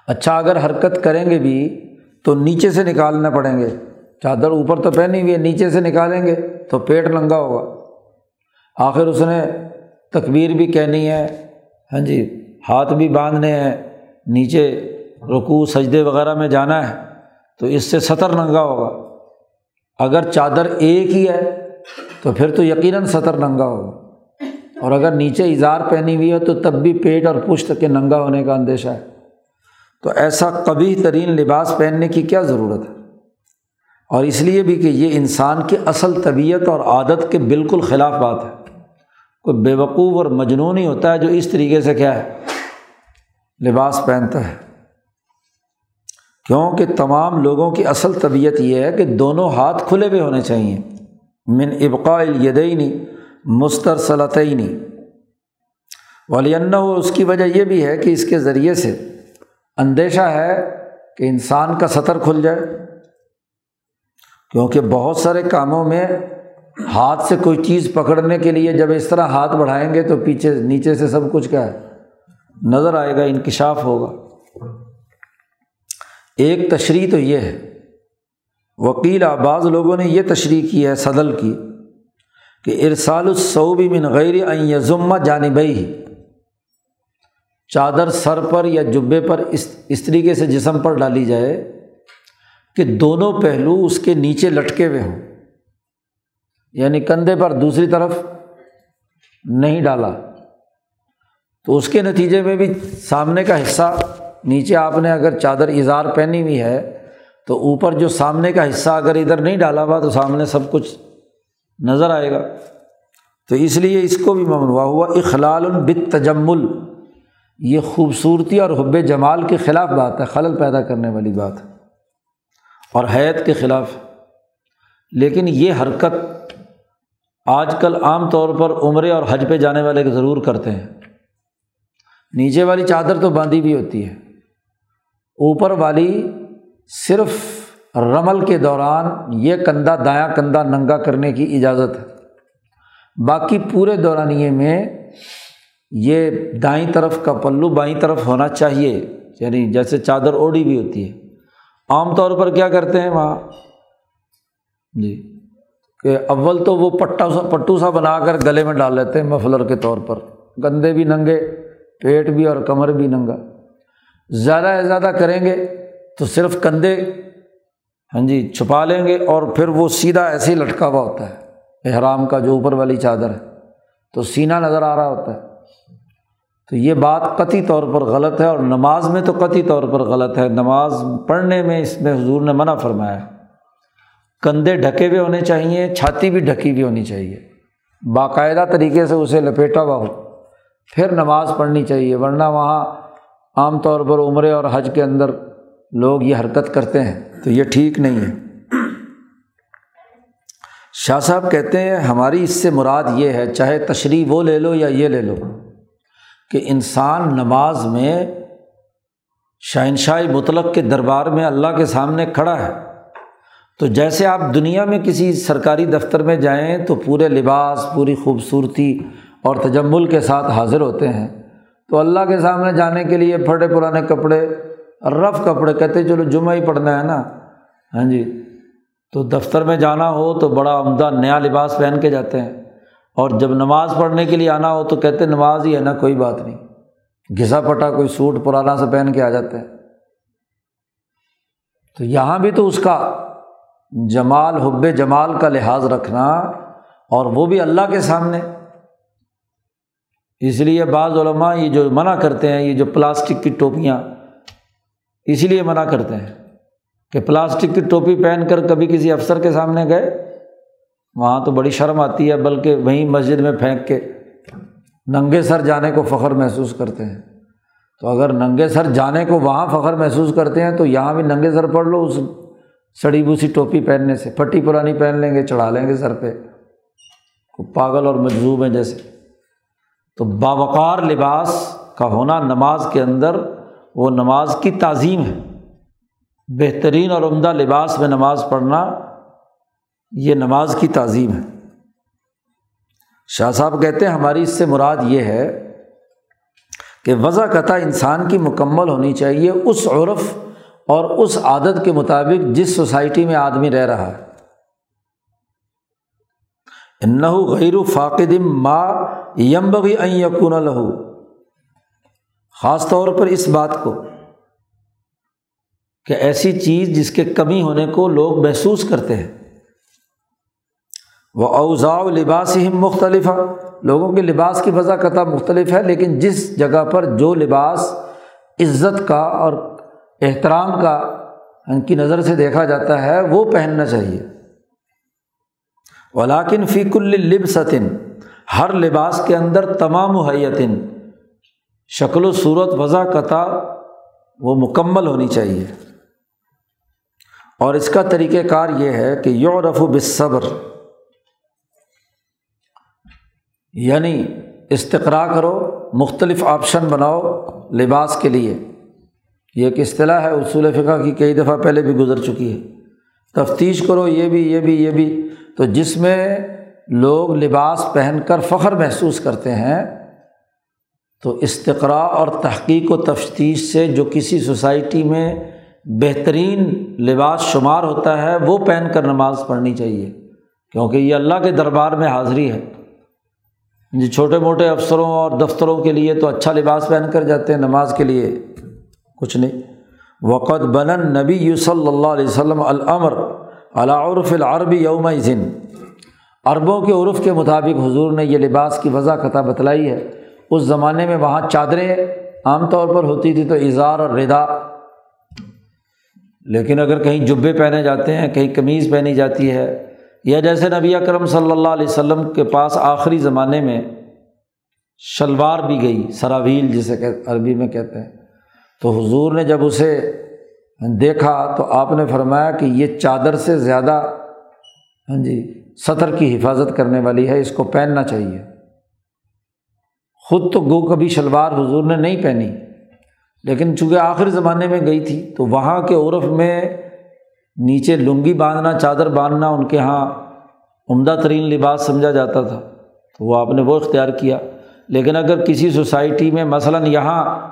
اچھا اگر حرکت کریں گے بھی تو نیچے سے نکالنے پڑیں گے۔ چادر اوپر تو پہنی ہوئی ہے، نیچے سے نکالیں گے تو پیٹ ننگا ہوگا۔ آخر اس نے تکبیر بھی کہنی ہے۔ ہاں جی ہاتھ بھی باندھنے ہیں۔ نیچے رکو سجدے وغیرہ میں جانا ہے تو اس سے سطر ننگا ہوگا۔ اگر چادر ایک ہی ہے، تو پھر تو یقیناً سطر ننگا ہوگا۔ اور اگر نیچے اظہار پہنی ہوئی ہے، تو تب بھی پیٹ اور پشت کے ننگا ہونے کا اندیشہ ہے۔ تو ایسا کبھی ترین لباس پہننے کی کیا ضرورت ہے؟ اور اس لیے بھی کہ یہ انسان کی اصل طبیعت اور عادت کے بالکل خلاف بات ہے۔ کوئی بے وقوف اور مجنون ہی ہوتا ہے جو اس طریقے سے کیا ہے، لباس پہنتا ہے۔ کیونکہ تمام لوگوں کی اصل طبیعت یہ ہے کہ دونوں ہاتھ کھلے ہوئے ہونے چاہئیں۔ من ابقاء الیدینی مستر صلاطینی ولی اس کی وجہ یہ بھی ہے کہ اس کے ذریعے سے اندیشہ ہے کہ انسان کا سطر کھل جائے۔ کیونکہ بہت سارے کاموں میں ہاتھ سے کوئی چیز پکڑنے کے لیے جب اس طرح ہاتھ بڑھائیں گے تو پیچھے نیچے سے سب کچھ کیا ہے؟ نظر آئے گا، انکشاف ہوگا۔ ایک تشریح تو یہ ہے، وکیل بعض لوگوں نے یہ تشریح کی ہے صدل کی، کہ ارسال الصوبی من غیر یزمہ جانبئی ہی چادر سر پر یا جبے پر اس اس طریقے سے جسم پر ڈالی جائے کہ دونوں پہلو اس کے نیچے لٹکے ہوئے ہوں۔ یعنی کندھے پر دوسری طرف نہیں ڈالا۔ تو اس کے نتیجے میں بھی سامنے کا حصہ نیچے آپ نے اگر چادر اظہار پہنی ہوئی ہے، تو اوپر جو سامنے کا حصہ اگر ادھر نہیں ڈالا ہوا، تو سامنے سب کچھ نظر آئے گا۔ تو اس لیے اس کو بھی ممنوع ہوا۔ اخلال البت تجمل یہ خوبصورتی اور حب جمال کے خلاف بات ہے، خلل پیدا کرنے والی بات۔ ہے اور حیت کے خلاف۔ لیکن یہ حرکت آج کل عام طور پر عمرے اور حج پہ جانے والے ضرور کرتے ہیں۔ نیچے والی چادر تو باندھی بھی ہوتی ہے۔ اوپر والی صرف رمل کے دوران یہ کندھا دایاں کندھا ننگا کرنے کی اجازت ہے۔ باقی پورے دورانیے میں یہ دائیں طرف کا پلو بائیں طرف ہونا چاہیے یعنی جیسے چادر اوڑی بھی ہوتی ہے۔ عام طور پر کیا کرتے ہیں وہاں؟ جی کہ اول تو وہ پٹا سا، پٹو سا بنا کر گلے میں ڈال لیتے ہیں مفلر کے طور پر۔ گندے بھی ننگے، پیٹ بھی اور کمر بھی ننگا۔ زیادہ سے زیادہ کریں گے تو صرف کندھے ہاں جی چھپا لیں گے اور پھر وہ سیدھا ایسے ہی لٹکا ہوا ہوتا ہے۔ احرام کا جو اوپر والی چادر ہے، تو سینہ نظر آ رہا ہوتا ہے۔ تو یہ بات قطعی طور پر غلط ہے اور نماز میں تو قطعی طور پر غلط ہے۔ نماز پڑھنے میں اس میں حضور نے منع فرمایا کندھے ڈھکے ہوئے ہونے چاہیے، چھاتی بھی ڈھکی ہوئی ہونی چاہیے۔ باقاعدہ طریقے سے اسے لپیٹا ہوا ہو۔ پھر نماز پڑھنی چاہیے، ورنہ وہاں عام طور پر عمرے اور حج کے اندر لوگ یہ حرکت کرتے ہیں، تو یہ ٹھیک نہیں ہے۔ شاہ صاحب کہتے ہیں، ہماری اس سے مراد یہ ہے، چاہے تشریح وہ لے لو یا یہ لے لو، کہ انسان نماز میں شہنشاہ مطلق کے دربار میں اللہ کے سامنے کھڑا ہے۔ تو جیسے آپ دنیا میں کسی سرکاری دفتر میں جائیں، تو پورے لباس، پوری خوبصورتی اور تجمل کے ساتھ حاضر ہوتے ہیں۔ تو اللہ کے سامنے جانے کے لیے پھٹے پرانے کپڑے، رف کپڑے، کہتے چلو جمعہ ہی پڑھنا ہے نا۔ ہاں جی۔ تو دفتر میں جانا ہو تو بڑا عمدہ نیا لباس پہن کے جاتے ہیں۔ اور جب نماز پڑھنے کے لیے آنا ہو تو کہتے نماز ہی ہے نا، کوئی بات نہیں۔ گھسا پٹا کوئی سوٹ پرانا سا پہن کے آ جاتے ہیں۔ تو یہاں بھی تو اس کا جمال، حب جمال کا لحاظ رکھنا اور وہ بھی اللہ کے سامنے۔ اس لیے بعض علماء یہ جو منع کرتے ہیں، یہ جو پلاسٹک کی ٹوپیاں اسی لیے منع کرتے ہیں کہ پلاسٹک کی ٹوپی پہن کر کبھی کسی افسر کے سامنے گئے، وہاں تو بڑی شرم آتی ہے، بلکہ وہیں مسجد میں پھینک کے ننگے سر جانے کو فخر محسوس کرتے ہیں۔ تو اگر ننگے سر جانے کو وہاں فخر محسوس کرتے ہیں، تو یہاں بھی ننگے سر پڑھ لو، اس سڑی بوسی ٹوپی پہننے سے، پھٹی پرانی پہن لیں گے، چڑھا لیں گے سر پہ۔ پاگل اور مجذوب ہیں جیسے۔ تو باوقار لباس کا ہونا نماز کے اندر وہ نماز کی تعظیم ہے۔ بہترین اور عمدہ لباس میں نماز پڑھنا یہ نماز کی تعظیم ہے۔ شاہ صاحب کہتے ہیں، ہماری اس سے مراد یہ ہے کہ وضع قطع انسان کی مکمل ہونی چاہیے اس عرف اور اس عادت کے مطابق جس سوسائٹی میں آدمی رہ رہا ہے۔ انہو غیر فاقدم یقون لہو۔ خاص طور پر اس بات کو کہ ایسی چیز جس کے کمی ہونے کو لوگ محسوس کرتے ہیں۔ وہ اوضاء لباس ہی مختلف ہے لوگوں کے لباس کی وضع قطع مختلف ہے، لیکن جس جگہ پر جو لباس عزت کا اور احترام کا ان کی نظر سے دیکھا جاتا ہے، وہ پہننا چاہیے۔ ولاکن فیق البسطن ہر لباس کے اندر تمام حیتن شکل و صورت، وضع، قطع، وہ مکمل ہونی چاہیے۔ اور اس کا طریقۂ کار یہ ہے کہ یورف و بصبر یعنی استقرا کرو، مختلف آپشن بناؤ لباس کے لیے۔ یہ ایک اصطلاح ہے، اصول فقہ کی کئی دفعہ پہلے بھی گزر چکی ہے۔ تفتیش کرو، یہ بھی یہ بھی یہ بھی۔ تو جس میں لوگ لباس پہن کر فخر محسوس کرتے ہیں، تو استقرا اور تحقیق و تفتیش سے جو کسی سوسائٹی میں بہترین لباس شمار ہوتا ہے، وہ پہن کر نماز پڑھنی چاہیے، کیونکہ یہ اللہ کے دربار میں حاضری ہے۔ جی چھوٹے موٹے افسروں اور دفتروں کے لیے تو اچھا لباس پہن کر جاتے ہیں نماز کے لیے، کچھ نہیں۔ وقت بنن نبی یو صلی اللہ علیہ وسلم العمر علاعرف العربی یوم ذن عربوں کے عرف کے مطابق حضور نے یہ لباس کی وضع قطع بتلائی ہے۔ اس زمانے میں وہاں چادریں عام طور پر ہوتی تھی تو اظہار اور ردا۔ لیکن اگر کہیں جبے پہنے جاتے ہیں، کہیں قمیض پہنی جاتی ہے، یا جیسے نبی اکرم صلی اللہ علیہ وسلم کے پاس آخری زمانے میں شلوار بھی گئی، سراویل جسے کہ عربی میں کہتے ہیں۔ تو حضور نے جب اسے دیکھا تو آپ نے فرمایا کہ یہ چادر سے زیادہ ہاں جی سطر کی حفاظت کرنے والی ہے، اس کو پہننا چاہیے۔ خود تو گو کبھی شلوار حضور نے نہیں پہنی، لیکن چونکہ آخری زمانے میں گئی تھی، تو وہاں کے عرف میں نیچے لنگی باندھنا، چادر باندھنا، ان کے یہاں عمدہ ترین لباس سمجھا جاتا تھا۔ تو وہ آپ نے وہ اختیار کیا۔ لیکن اگر کسی سوسائٹی میں، مثلاً یہاں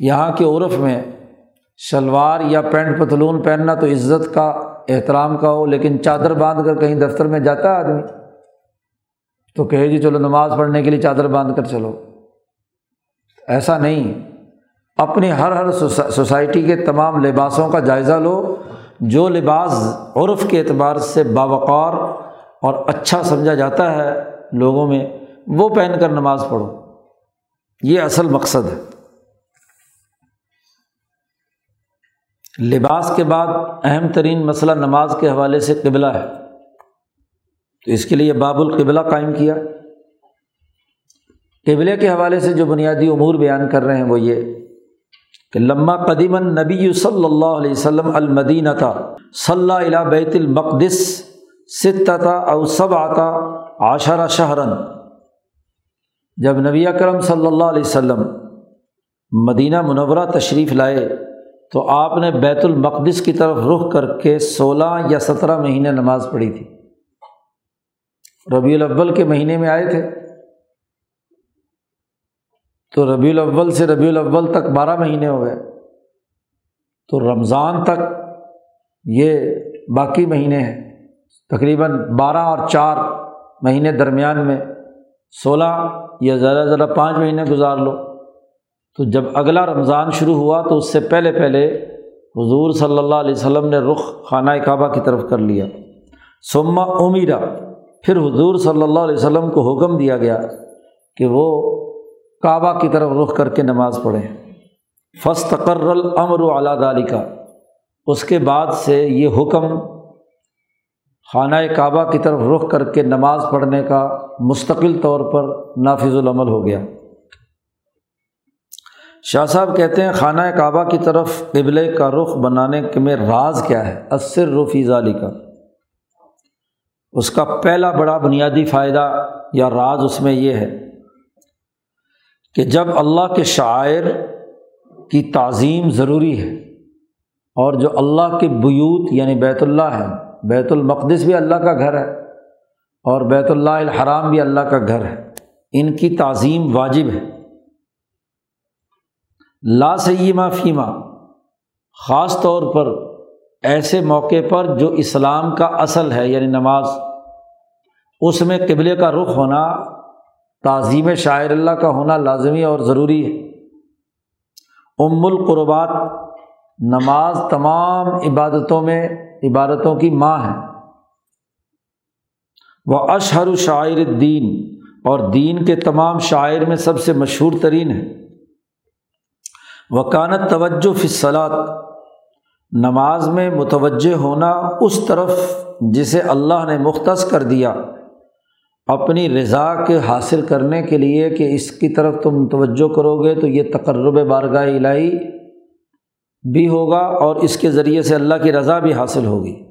یہاں کے عرف میں شلوار یا پینٹ پتلون پہننا، تو عزت کا احترام کا ہو، لیکن چادر باندھ کر کہیں دفتر میں جاتا ہے آدمی۔ تو کہے جی چلو نماز پڑھنے کے لیے چادر باندھ کر چلو۔ ایسا نہیں۔ اپنی ہر ہر سوسائٹی کے تمام لباسوں کا جائزہ لو، جو لباس عرف کے اعتبار سے باوقار اور اچھا سمجھا جاتا ہے لوگوں میں، وہ پہن کر نماز پڑھو۔ یہ اصل مقصد ہے۔ لباس کے بعد اہم ترین مسئلہ نماز کے حوالے سے قبلہ ہے۔ تو اس کے لیے باب القبلہ قائم کیا۔ قبلے کے حوالے سے جو بنیادی امور بیان کر رہے ہیں وہ یہ کہ لمہ قدیم نبی صلی اللہ علیہ وسلم المدینہ تھا صلی اللہ بیت المقدس ستتا او سب آتا عاشرہ شہرن۔ جب نبی اکرم صلی اللہ علیہ وسلم مدینہ منورہ تشریف لائے تو آپ نے بیت المقدس کی طرف رخ کر کے سولہ یا سترہ مہینے نماز پڑھی تھی۔ ربیع الاول کے مہینے میں آئے تھے۔ تو ربیع الاول سے ربیع الاول تک بارہ مہینے ہو گئے۔ تو رمضان تک یہ باقی مہینے ہیں۔ تقریباً بارہ اور چار مہینے درمیان میں سولہ یا ذرا ذرا پانچ مہینے گزار لو۔ تو جب اگلا رمضان شروع ہوا تو اس سے پہلے پہلے حضور صلی اللہ علیہ وسلم نے رخ خانہ کعبہ کی طرف کر لیا۔ سما امیرا پھر حضور صلی اللہ علیہ وسلم کو حکم دیا گیا کہ وہ کعبہ کی طرف رخ کر کے نماز پڑھیں۔ فستقر الامر و اعلیٰ کا اس کے بعد سے یہ حکم خانہ کعبہ کی طرف رخ کر کے نماز پڑھنے کا مستقل طور پر نافذ العمل ہو گیا۔ شاہ صاحب کہتے ہیں خانہ کعبہ کی طرف قبل کا رخ بنانے کے میں راز کیا ہے؟ عصر رفیظ علی کا اس کا پہلا بڑا بنیادی فائدہ یا راز اس میں یہ ہے کہ جب اللہ کے شاعر کی تعظیم ضروری ہے اور جو اللہ کے بیوت یعنی بیت اللہ ہے بیت المقدس بھی اللہ کا گھر ہے اور بیت اللہ الحرام بھی اللہ کا گھر ہے، ان کی تعظیم واجب ہے۔ لا سیمہ فیمہ خاص طور پر ایسے موقع پر جو اسلام کا اصل ہے یعنی نماز، اس میں قبلے کا رخ ہونا، تعظیم شاعر اللہ کا ہونا لازمی اور ضروری ہے۔ ام القربات، نماز تمام عبادتوں میں عبادتوں کی ماں ہے وہ اشہر شاعر دین اور دین کے تمام شاعر میں سب سے مشہور ترین ہے وکانت توجہ فصلات نماز میں متوجہ ہونا اس طرف جسے اللہ نے مختص کر دیا، اپنی رضا کے حاصل کرنے کے لیے کہ اس کی طرف تم توجہ کرو گے تو یہ تقرب بارگاہ الہی بھی ہوگا اور اس کے ذریعے سے اللہ کی رضا بھی حاصل ہوگی۔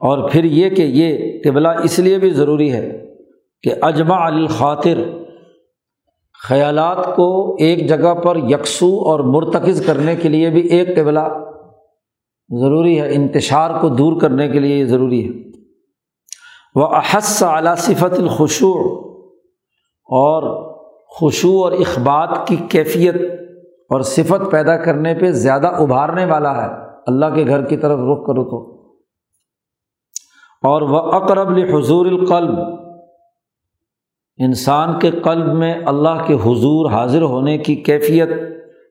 اور پھر یہ کہ یہ قبلہ اس لیے بھی ضروری ہے کہ اجماع الخاطر خیالات کو ایک جگہ پر یکسو اور مرتکز کرنے کے لیے بھی ایک قبلہ ضروری ہے، انتشار کو دور کرنے کے لیے یہ ضروری ہے۔ وہ احس اعلیٰ صفت الخشوع، اور خوشو اور اخبات کی کیفیت اور صفت پیدا کرنے پہ زیادہ ابھارنے والا ہے۔ اللہ کے گھر کی طرف رخ کرو تو۔ اور وہ اقرب حضور القلب انسان کے قلب میں اللہ کے حضور حاضر ہونے کی کیفیت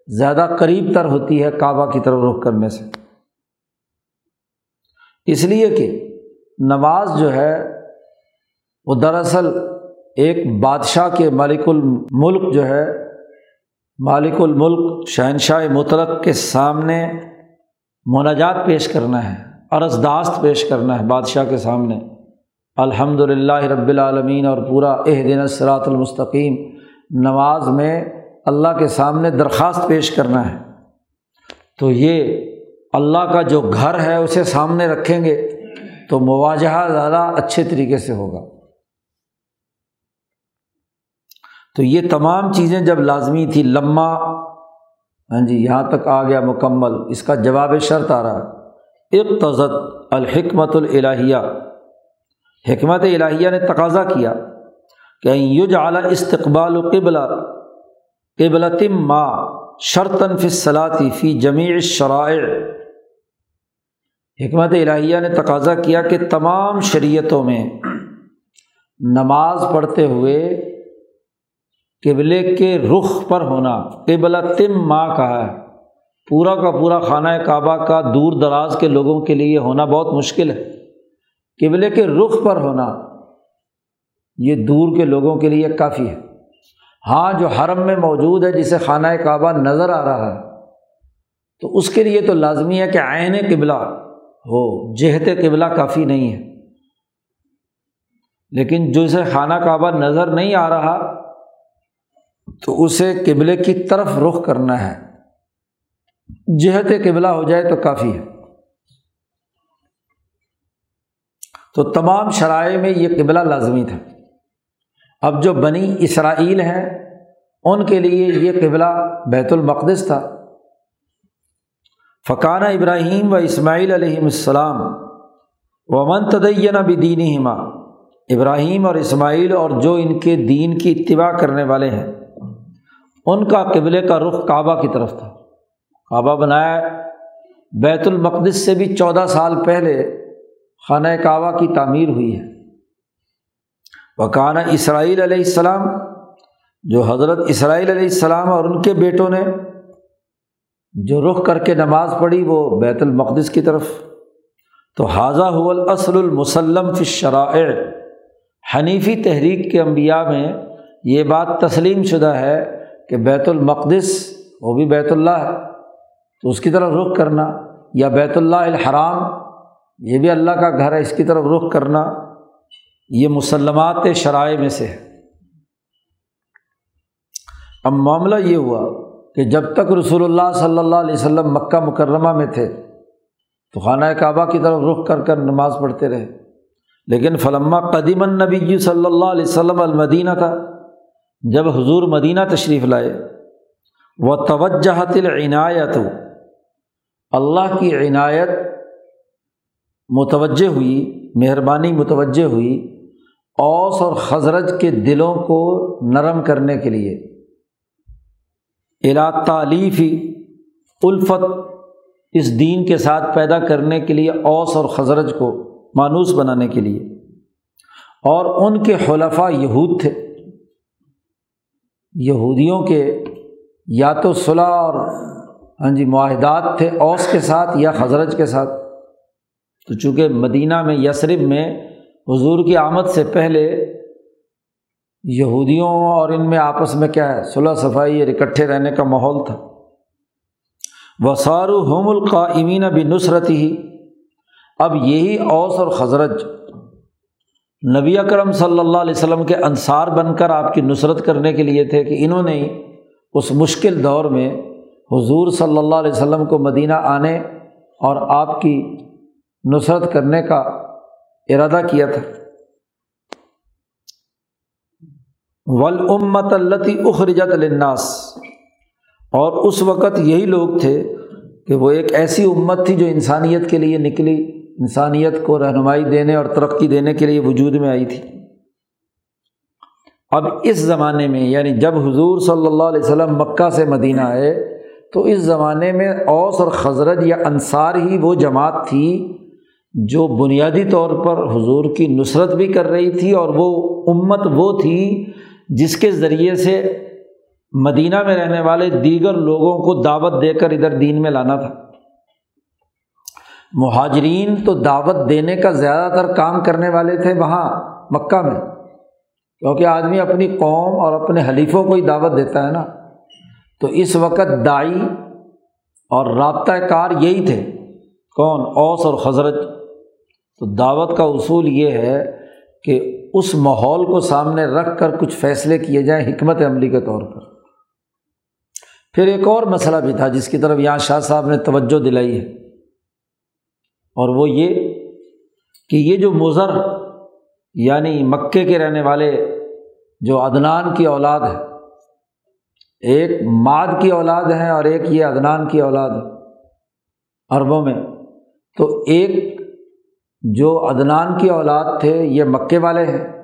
زیادہ قریب تر ہوتی ہے کعبہ کی طرف رخ کرنے سے۔ اس لیے کہ نماز جو ہے، وہ دراصل ایک بادشاہ کے مالک الملک جو ہے، مالک الملک شہنشاہ مطلق کے سامنے مناجات پیش کرنا ہے، عرض داست پیش کرنا ہے بادشاہ کے سامنے۔ الحمد للہ رب العالمین اور پورا اہ دن سرات المستقیم۔ نماز میں اللہ کے سامنے درخواست پیش کرنا ہے۔ تو یہ اللہ کا جو گھر ہے اسے سامنے رکھیں گے تو مواجہ زیادہ اچھے طریقے سے ہوگا۔ تو یہ تمام چیزیں جب لازمی تھی لمہ ہاں جی یہاں تک آ گیا مکمل، اس کا جواب شرط آ رہا ہے۔ اقتضت الحکمت الہیہ حکمت الہیہ نے تقاضا کیا کہ یوج اعلیٰ استقبال و قبل قبل تم ما شرطن فی صلاطی فی جمیع شرائع حکمت الہیہ نے تقاضا کیا کہ تمام شریعتوں میں نماز پڑھتے ہوئے قبلے کے رخ پر ہونا قبل تم ماں کا ہے۔ پورا کا پورا خانہ کعبہ کا دور دراز کے لوگوں کے لیے ہونا بہت مشکل ہے۔ قبلے کے رخ پر ہونا یہ دور کے لوگوں کے لیے کافی ہے۔ ہاں جو حرم میں موجود ہے، جسے خانہ کعبہ نظر آ رہا ہے، تو اس کے لیے تو لازمی ہے کہ عین قبلہ ہو، جہت قبلہ کافی نہیں ہے۔ لیکن جو اسے خانہ کعبہ نظر نہیں آ رہا، تو اسے قبلے کی طرف رخ کرنا ہے۔ جہت قبلہ ہو جائے تو کافی ہے۔ تو تمام شرائع میں یہ قبلہ لازمی تھا۔ اب جو بنی اسرائیل ہیں، ان کے لیے یہ قبلہ بیت المقدس تھا۔ فقانہ ابراہیم و اسماعیل علیہم السلام و من تدین بدین ہما ابراہیم اور اسماعیل اور جو ان کے دین کی اتباع کرنے والے ہیں، ان کا قبلے کا رخ کعبہ کی طرف تھا۔ کعبہ بنایا بیت المقدس سے بھی چودہ سال پہلے خانہ کعبہ کی تعمیر ہوئی ہے۔ وکانہ اسرائیل علیہ السلام، جو حضرت اسرائیل علیہ السلام اور ان کے بیٹوں نے جو رخ کر کے نماز پڑھی وہ بیت المقدس کی طرف۔ تو حاضہ الاصل المسلم فی شرائع حنیفی تحریک کے انبیاء میں یہ بات تسلیم شدہ ہے کہ بیت المقدس وہ بھی بیت اللہ ہے۔ تو اس کی طرف رخ کرنا یا بیت اللہ الحرام یہ بھی اللہ کا گھر ہے، اس کی طرف رخ کرنا یہ مسلمات شرائع میں سے ہے۔ اب معاملہ یہ ہوا کہ جب تک رسول اللہ صلی اللہ علیہ وسلم مکہ مکرمہ میں تھے، تو خانہ کعبہ کی طرف رخ کر کر نماز پڑھتے رہے۔ لیکن فلما قدیم النبی صلی اللہ علیہ وسلم المدینہ تھا، جب حضور مدینہ تشریف لائے وہ توجہت العنایت اللہ کی عنایت متوجہ ہوئی، مہربانی متوجہ ہوئی اوس اور خزرج کے دلوں کو نرم کرنے کے لیے۔ الا تعلیفی الفت اس دین کے ساتھ پیدا کرنے کے لیے اوس اور خزرج کو مانوس بنانے کے لیے۔ اور ان کے خلفہ یہود تھے۔ یہودیوں کے یا تو صلاح اور ہاں جی معاہدات تھے اوس کے ساتھ یا حضرت کے ساتھ۔ تو چونکہ مدینہ میں یسرف میں حضور کی آمد سے پہلے یہودیوں اور ان میں آپس میں کیا ہے صلاح صفائی اور اکٹھے رہنے کا ماحول تھا۔ وسار ہوم القامین بھی نصرت ہی اب یہی اوس اور خزرج نبی اکرم صلی اللہ علیہ وسلم کے انصار بن کر آپ کی نصرت کرنے کے لیے تھے کہ انہوں نے اس مشکل دور میں حضور صلی اللہ علیہ وسلم کو مدینہ آنے اور آپ کی نصرت کرنے کا ارادہ کیا تھا۔ ولامت التی اخرجت الناس اور اس وقت یہی لوگ تھے کہ وہ ایک ایسی امت تھی جو انسانیت کے لیے نکلی، انسانیت کو رہنمائی دینے اور ترقی دینے کے لیے وجود میں آئی تھی۔ اب اس زمانے میں یعنی جب حضور صلی اللہ علیہ وسلم مکہ سے مدینہ آئے، تو اس زمانے میں اوس اور خزرت یا انصار ہی وہ جماعت تھی جو بنیادی طور پر حضور کی نصرت بھی کر رہی تھی اور وہ امت وہ تھی جس کے ذریعے سے مدینہ میں رہنے والے دیگر لوگوں کو دعوت دے کر ادھر دین میں لانا تھا۔ مہاجرین تو دعوت دینے کا زیادہ تر کام کرنے والے تھے وہاں مکہ میں، کیونکہ آدمی اپنی قوم اور اپنے حلیفوں کو ہی دعوت دیتا ہے نا۔ تو اس وقت دائی اور رابطۂ کار یہی تھے۔ کون اوس اور حضرت تو دعوت کا اصول یہ ہے کہ اس ماحول کو سامنے رکھ کر کچھ فیصلے کیے جائیں حکمت عملی کے طور پر۔ پھر ایک اور مسئلہ بھی تھا جس کی طرف یہاں شاہ صاحب نے توجہ دلائی ہے۔ اور وہ یہ کہ یہ جو مضر یعنی مکے کے رہنے والے جو عدنان کی اولاد ہے، ایک ماد کی اولاد ہیں اور ایک یہ عدنان کی اولاد ہے۔ عربوں میں تو ایک جو عدنان کی اولاد تھے، یہ مکے والے ہیں۔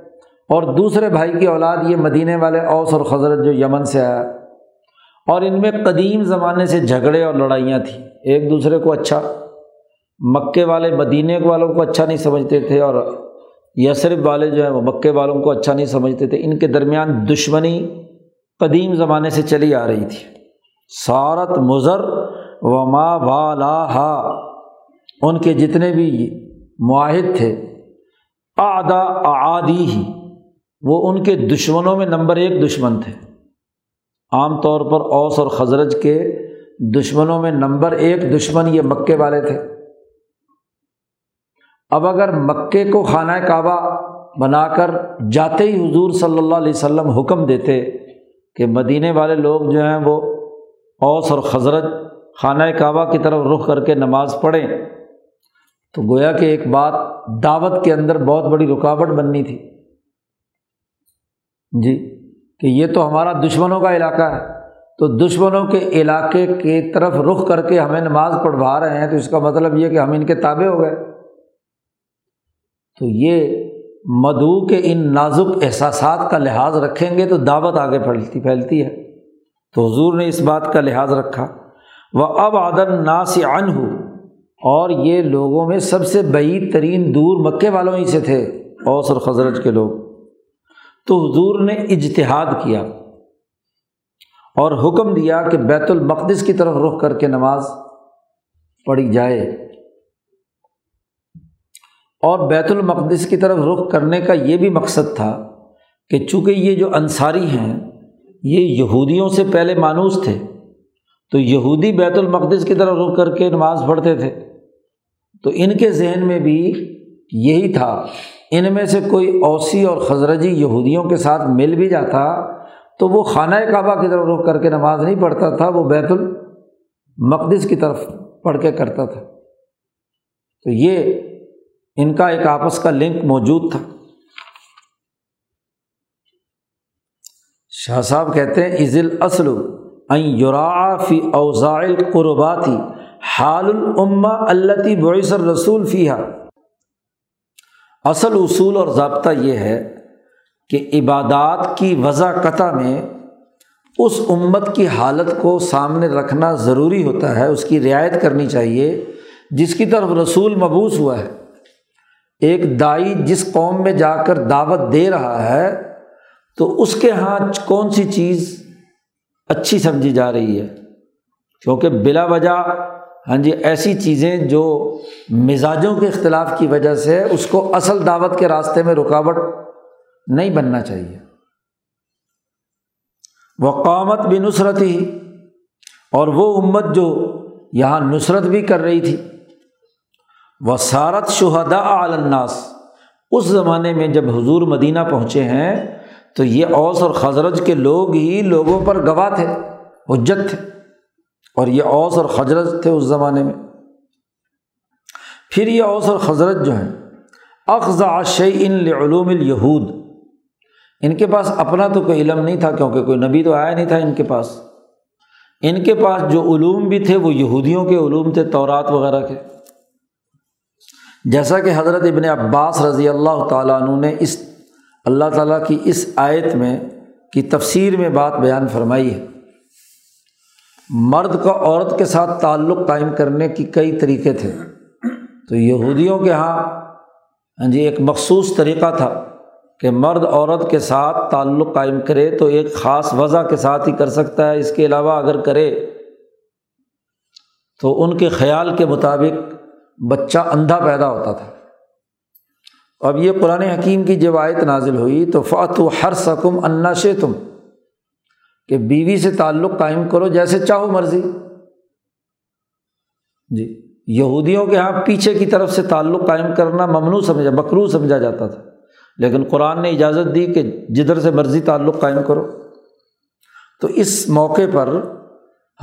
اور دوسرے بھائی کی اولاد، یہ مدینے والے اوس اور حضرت جو یمن سے آیا۔ اور ان میں قدیم زمانے سے جھگڑے اور لڑائیاں تھیں۔ ایک دوسرے کو اچھا مکے والے مدینے والوں کو اچھا نہیں سمجھتے تھے اور یسرف والے جو ہیں وہ مکے والوں کو اچھا نہیں سمجھتے تھے۔ ان کے درمیان دشمنی قدیم زمانے سے چلی آ رہی تھی۔ سارت مضر و ما والا ہا ان کے جتنے بھی معاہد تھے آدا آدی ہی وہ ان کے دشمنوں میں نمبر ایک دشمن تھے۔ عام طور پر اوس اور خزرج کے دشمنوں میں نمبر ایک دشمن یہ مکے والے تھے۔ اب اگر مکے کو خانہ کعبہ بنا کر جاتے ہی حضور صلی اللہ علیہ وسلم حکم دیتے کہ مدینے والے لوگ جو ہیں وہ اوس اور خزرت خانہ کعبہ کی طرف رخ کر کے نماز پڑھیں۔ تو گویا کہ ایک بات دعوت کے اندر بہت بڑی رکاوٹ بننی تھی۔ جی کہ یہ تو ہمارا دشمنوں کا علاقہ ہے۔ تو دشمنوں کے علاقے کی طرف رخ کر کے ہمیں نماز پڑھوا رہے ہیں تو اس کا مطلب یہ کہ ہم ان کے تابع ہو گئے۔ تو یہ مدعو کے ان نازک احساسات کا لحاظ رکھیں گے تو دعوت آگے پھیلتی پھیلتی ہے۔ تو حضور نے اس بات کا لحاظ رکھا۔ وہ اب عدن ناس عن ہو اور یہ لوگوں میں سب سے بعید ترین دور مکے والوں ہی سے تھے، اوس اور خزرج کے لوگ۔ تو حضور نے اجتہاد کیا اور حکم دیا کہ بیت المقدس کی طرف رخ کر کے نماز پڑھی جائے۔ اور بیت المقدس کی طرف رخ کرنے کا یہ بھی مقصد تھا کہ چونکہ یہ جو انصاری ہیں، یہ یہودیوں سے پہلے مانوس تھے، تو یہودی بیت المقدس کی طرف رخ کر کے نماز پڑھتے تھے۔ تو ان کے ذہن میں بھی یہی تھا۔ ان میں سے کوئی اوسی اور خزرجی یہودیوں کے ساتھ مل بھی جاتا تو وہ خانہ کعبہ کی طرف رخ کر کے نماز نہیں پڑھتا تھا، وہ بیت المقدس کی طرف پڑھ کے کرتا تھا۔ تو یہ ان کا ایک آپس کا لنک موجود تھا۔ شاہ صاحب کہتے ہیں عزل اصل یورا فی اوزائل قرباتی حال العما التی بعثر رسول فیحہ اصل اصول اور ضابطہ یہ ہے کہ عبادات کی وضع قطع میں اس امت کی حالت کو سامنے رکھنا ضروری ہوتا ہے، اس کی رعایت کرنی چاہیے، جس کی طرف رسول مبوس ہوا ہے۔ ایک دائی جس قوم میں جا کر دعوت دے رہا ہے، تو اس کے یہاں کون سی چیز اچھی سمجھی جا رہی ہے؟ کیونکہ بلا وجہ ہاں جی ایسی چیزیں جو مزاجوں کے اختلاف کی وجہ سے اس کو اصل دعوت کے راستے میں رکاوٹ نہیں بننا چاہیے۔ وہ قامت بھی نصرت ہی اور وہ امت جو یہاں نصرت بھی کر رہی تھی۔ وہ سارت شہدا الناس، اس زمانے میں جب حضور مدینہ پہنچے ہیں تو یہ اوس اور خزرج کے لوگ ہی لوگوں پر گواہ تھے، حجت تھے۔ اور یہ اوس اور خجرت تھے اس زمانے میں۔ پھر یہ اوس اور خزرت جو ہیں اقضا شعی ان علوم الہود ان کے پاس اپنا تو کوئی علم نہیں تھا، کیونکہ کوئی نبی تو آیا نہیں تھا ان کے پاس۔ ان کے پاس جو علوم بھی تھے، وہ یہودیوں کے علوم تھے، تورات وغیرہ کے۔ جیسا کہ حضرت ابن عباس رضی اللہ تعالیٰ عنہ نے اس، اللہ تعالیٰ کی اس آیت میں، کی تفسیر میں بات بیان فرمائی ہے۔ مرد کا عورت کے ساتھ تعلق قائم کرنے کی کئی طریقے تھے۔ تو یہودیوں کے یہاں ہاں جی ایک مخصوص طریقہ تھا کہ مرد عورت کے ساتھ تعلق قائم کرے تو ایک خاص وضع کے ساتھ ہی کر سکتا ہے۔ اس کے علاوہ اگر کرے تو ان کے خیال کے مطابق بچہ اندھا پیدا ہوتا تھا۔ اب یہ قرآن حکیم کی جب آیت نازل ہوئی تو فاتو ہر سکم انا شے تم کہ بیوی سے تعلق قائم کرو جیسے چاہو مرضی۔ جی یہودیوں کے یہاں پیچھے کی طرف سے تعلق قائم کرنا ممنوع سمجھا مکرو سمجھا جاتا تھا۔ لیکن قرآن نے اجازت دی کہ جدھر سے مرضی تعلق قائم کرو۔ تو اس موقع پر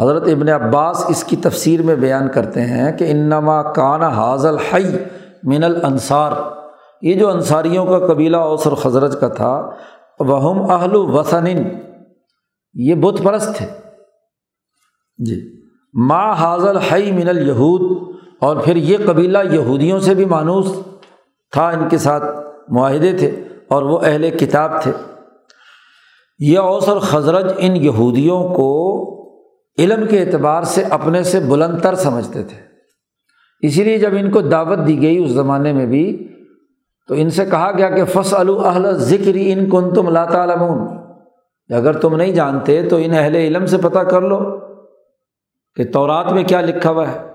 حضرت ابن عباس اس کی تفسیر میں بیان کرتے ہیں کہ انما کان حاضل حی من الانصار۔ یہ جو انصاریوں کا قبیلہ اوسر خزرت کا تھا، وہم اہل وسن یہ بت پرست تھے۔ جی۔ ما حاضل حی من الہود اور پھر یہ قبیلہ یہودیوں سے بھی مانوس تھا، ان کے ساتھ معاہدے تھے اور وہ اہل کتاب تھے۔ یہ اوسر خزرج ان یہودیوں کو علم کے اعتبار سے اپنے سے بلند تر سمجھتے تھے۔ اسی لیے جب ان کو دعوت دی گئی اس زمانے میں بھی، تو ان سے کہا گیا کہ فص اہل ذکری ان کن تم اللہ اگر تم نہیں جانتے تو ان اہل علم سے پتہ کر لو کہ تورات میں کیا لکھا ہوا ہے۔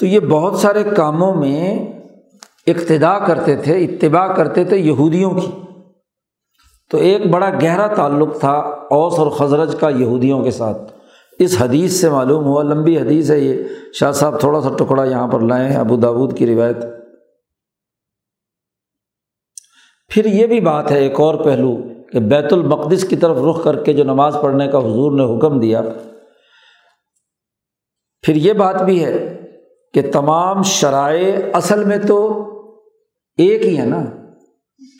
تو یہ بہت سارے کاموں میں اقتدا کرتے تھے، اتباع کرتے تھے یہودیوں کی۔ تو ایک بڑا گہرا تعلق تھا اوس اور خزرج کا یہودیوں کے ساتھ۔ اس حدیث سے معلوم ہوا، لمبی حدیث ہے یہ۔ شاہ صاحب تھوڑا سا ٹکڑا یہاں پر لائے ہیں ابو داود کی روایت۔ پھر یہ بھی بات ہے، ایک اور پہلو۔ کہ بیت المقدس کی طرف رخ کر کے جو نماز پڑھنے کا حضور نے حکم دیا، پھر یہ بات بھی ہے کہ تمام شرائع اصل میں تو ایک ہی ہے نا۔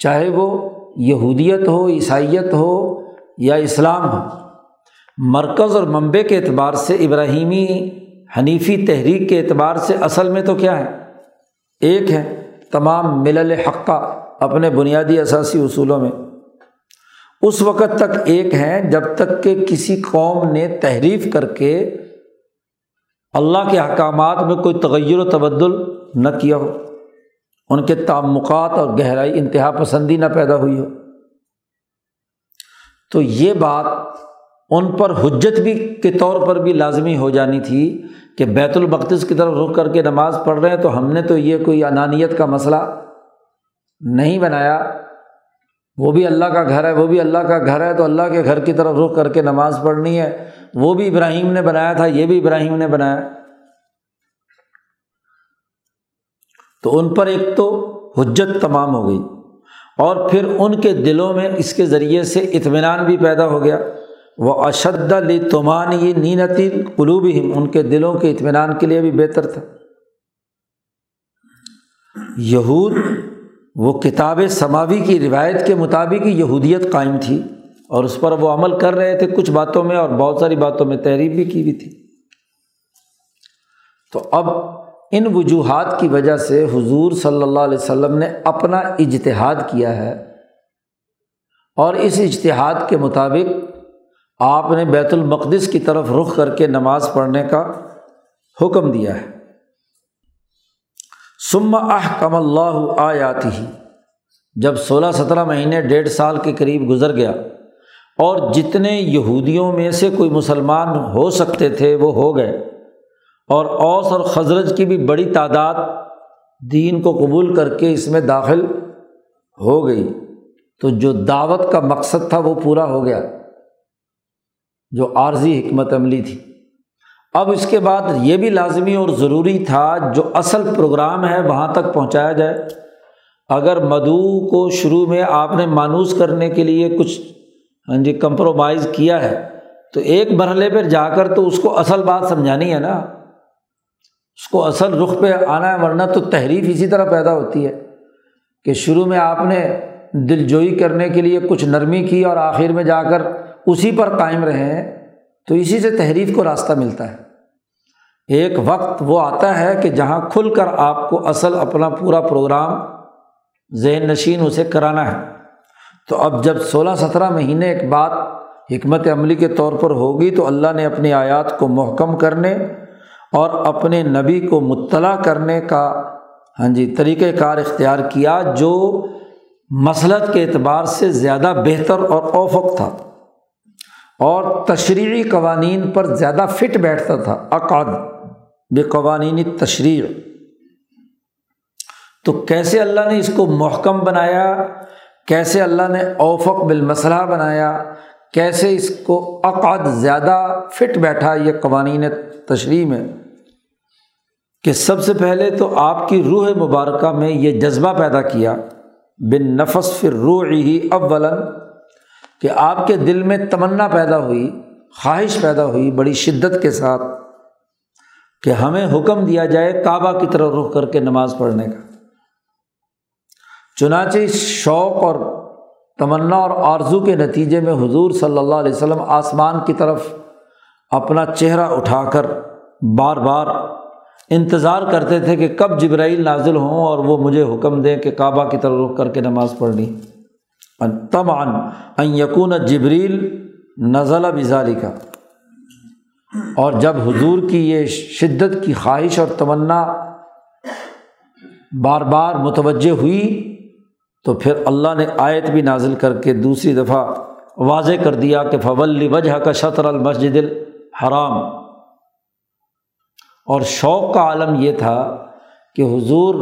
چاہے وہ یہودیت ہو، عیسائیت ہو یا اسلام ہو، مرکز اور منبع کے اعتبار سے، ابراہیمی حنیفی تحریک کے اعتبار سے اصل میں تو کیا ہے ایک ہے تمام ملل حقہ اپنے بنیادی اثاثی اصولوں میں۔ اس وقت تک ایک ہیں جب تک کہ کسی قوم نے تحریف کر کے اللہ کے احکامات میں کوئی تغیر و تبدل نہ کیا ہو۔ ان کے تعمقات اور گہرائی انتہا پسندی نہ پیدا ہوئی ہو۔ تو یہ بات ان پر حجت بھی کے طور پر بھی لازمی ہو جانی تھی کہ بیت المقدس کی طرف رخ کر کے نماز پڑھ رہے ہیں تو ہم نے تو یہ کوئی انانیت کا مسئلہ نہیں بنایا۔ وہ بھی اللہ کا گھر ہے، وہ بھی اللہ کا گھر ہے، تو اللہ کے گھر کی طرف رخ کر کے نماز پڑھنی ہے۔ وہ بھی ابراہیم نے بنایا تھا، یہ بھی ابراہیم نے بنایا۔ تو ان پر ایک تو حجت تمام ہو گئی۔ اور پھر ان کے دلوں میں اس کے ذریعے سے اطمینان بھی پیدا ہو گیا۔ وہ اشد لی تمان یہ نینتی قلوب ہی ان کے دلوں کے اطمینان کے لیے بھی بہتر تھا۔ یہود وہ کتاب سماوی کی روایت کے مطابق ہی یہودیت قائم تھی اور اس پر وہ عمل کر رہے تھے کچھ باتوں میں اور بہت ساری باتوں میں تحریر بھی کی ہوئی تھی۔ تو اب ان وجوہات کی وجہ سے حضور صلی اللہ علیہ وسلم نے اپنا اجتہاد کیا ہے اور اس اجتہاد کے مطابق آپ نے بیت المقدس کی طرف رخ کر کے نماز پڑھنے کا حکم دیا ہے۔ سم کم اللہ آیاتی ہی جب سولہ سترہ مہینے ڈیڑھ سال کے قریب گزر گیا اور جتنے یہودیوں میں سے کوئی مسلمان ہو سکتے تھے وہ ہو گئے اور اوس اور خزرج کی بھی بڑی تعداد دین کو قبول کر کے اس میں داخل ہو گئی۔ تو جو دعوت کا مقصد تھا وہ پورا ہو گیا، جو عارضی حکمت عملی تھی۔ اب اس کے بعد یہ بھی لازمی اور ضروری تھا جو اصل پروگرام ہے وہاں تک پہنچایا جائے۔ اگر مدعو کو شروع میں آپ نے مانوس کرنے کے لیے کچھ ہاں جی کمپرومائز کیا ہے، تو ایک مرحلے پر جا کر تو اس کو اصل بات سمجھانی ہے نا۔ اس کو اصل رخ پہ آنا ہے، ورنہ تو تحریف اسی طرح پیدا ہوتی ہے کہ شروع میں آپ نے دل جوئی کرنے کے لیے کچھ نرمی کی اور آخر میں جا کر اسی پر قائم رہے ہیں، تو اسی سے تحریف کو راستہ ملتا ہے۔ ایک وقت وہ آتا ہے کہ جہاں کھل کر آپ کو اصل اپنا پورا پروگرام ذہن نشین اسے کرانا ہے۔ تو اب جب سولہ سترہ مہینے ایک بات حکمت عملی کے طور پر ہوگی تو اللہ نے اپنی آیات کو محکم کرنے اور اپنے نبی کو مطلع کرنے کا ہاں جی طریقۂ کار اختیار کیا جو مسلط کے اعتبار سے زیادہ بہتر اور اوفق تھا اور تشریحی قوانین پر زیادہ فٹ بیٹھتا تھا اقاد بے قوانینی تشریح تو کیسے اللہ نے اس کو محکم بنایا؟ کیسے اللہ نے اوفق بالمسلح بنایا؟ کیسے اس کو عقد زیادہ فٹ بیٹھا یہ قوانین تشریح میں؟ کہ سب سے پہلے تو آپ کی روح مبارکہ میں یہ جذبہ پیدا کیا۔ بن نفس فر روح ہی اول کہ آپ کے دل میں تمنا پیدا ہوئی، خواہش پیدا ہوئی، بڑی شدت کے ساتھ۔ کہ ہمیں حکم دیا جائے کعبہ کی طرف رخ کر کے نماز پڑھنے کا۔ چنانچہ شوق اور تمنا اور آرزو کے نتیجے میں حضور صلی اللہ علیہ وسلم آسمان کی طرف اپنا چہرہ اٹھا کر بار بار انتظار کرتے تھے کہ کب جبرائیل نازل ہوں اور وہ مجھے حکم دیں کہ کعبہ کی طرف رخ کر کے نماز پڑھنی۔ تب ان یقون جبریل نزلہ بزاری کا اور جب حضور کی یہ شدت کی خواہش اور تمنا بار بار متوجہ ہوئی، تو پھر اللہ نے آیت بھی نازل کر کے دوسری دفعہ واضح کر دیا کہ فول وجہ کا شطر المسجد الحرام۔ اور شوق کا عالم یہ تھا کہ حضور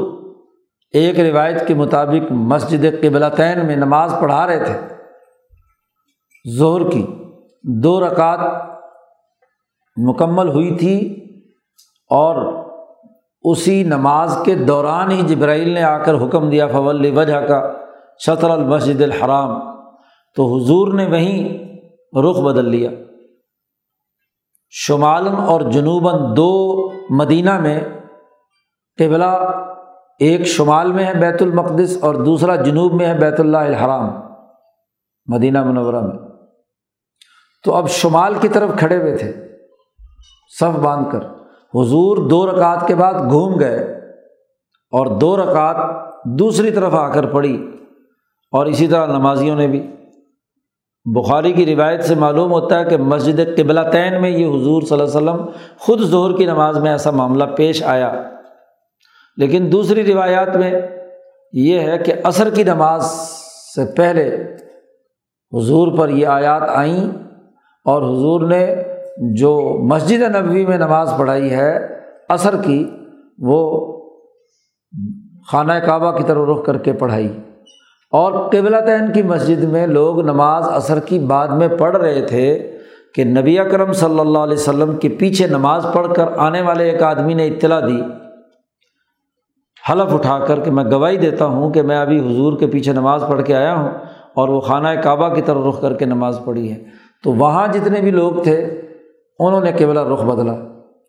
ایک روایت کے مطابق مسجد قبلتین میں نماز پڑھا رہے تھے، ظہر کی دو رکعت مکمل ہوئی تھی اور اسی نماز کے دوران ہی جبرائیل نے آ کر حکم دیا، فول وجہ کا شطر المسجد الحرام۔ تو حضور نے وہیں رخ بدل لیا۔ شمالن اور جنوباً دو مدینہ میں قبلہ ایک شمال میں ہے بیت المقدس اور دوسرا جنوب میں ہے بیت اللہ الحرام، مدینہ منورہ میں۔ تو اب شمال کی طرف کھڑے ہوئے تھے۔ صف باندھ کر۔ حضور دو رکعت کے بعد گھوم گئے اور دو رکعت دوسری طرف آ کر پڑی اور اسی طرح نمازیوں نے بھی۔ بخاری کی روایت سے معلوم ہوتا ہے کہ مسجد قبلہ تعین میں یہ حضور صلی اللہ علیہ وسلم خود ظہر کی نماز میں ایسا معاملہ پیش آیا۔ لیکن دوسری روایات میں یہ ہے کہ عصر کی نماز سے پہلے حضور پر یہ آیات آئیں اور حضور نے جو مسجد نبوی میں نماز پڑھائی ہے عصر کی، وہ خانہ کعبہ کی طرف رخ کر کے پڑھائی۔ اور قبلہ تعین کی مسجد میں لوگ نماز عصر کی بعد میں پڑھ رہے تھے کہ نبی اکرم صلی اللہ علیہ وسلم کے پیچھے نماز پڑھ کر آنے والے ایک آدمی نے اطلاع دی، حلف اٹھا کر کہ میں گواہی دیتا ہوں کہ میں ابھی حضور کے پیچھے نماز پڑھ کے آیا ہوں اور وہ خانہ کعبہ کی طرف رخ کر کے نماز پڑھی ہے۔ تو وہاں جتنے بھی لوگ تھے انہوں نے قبلہ رخ بدلا۔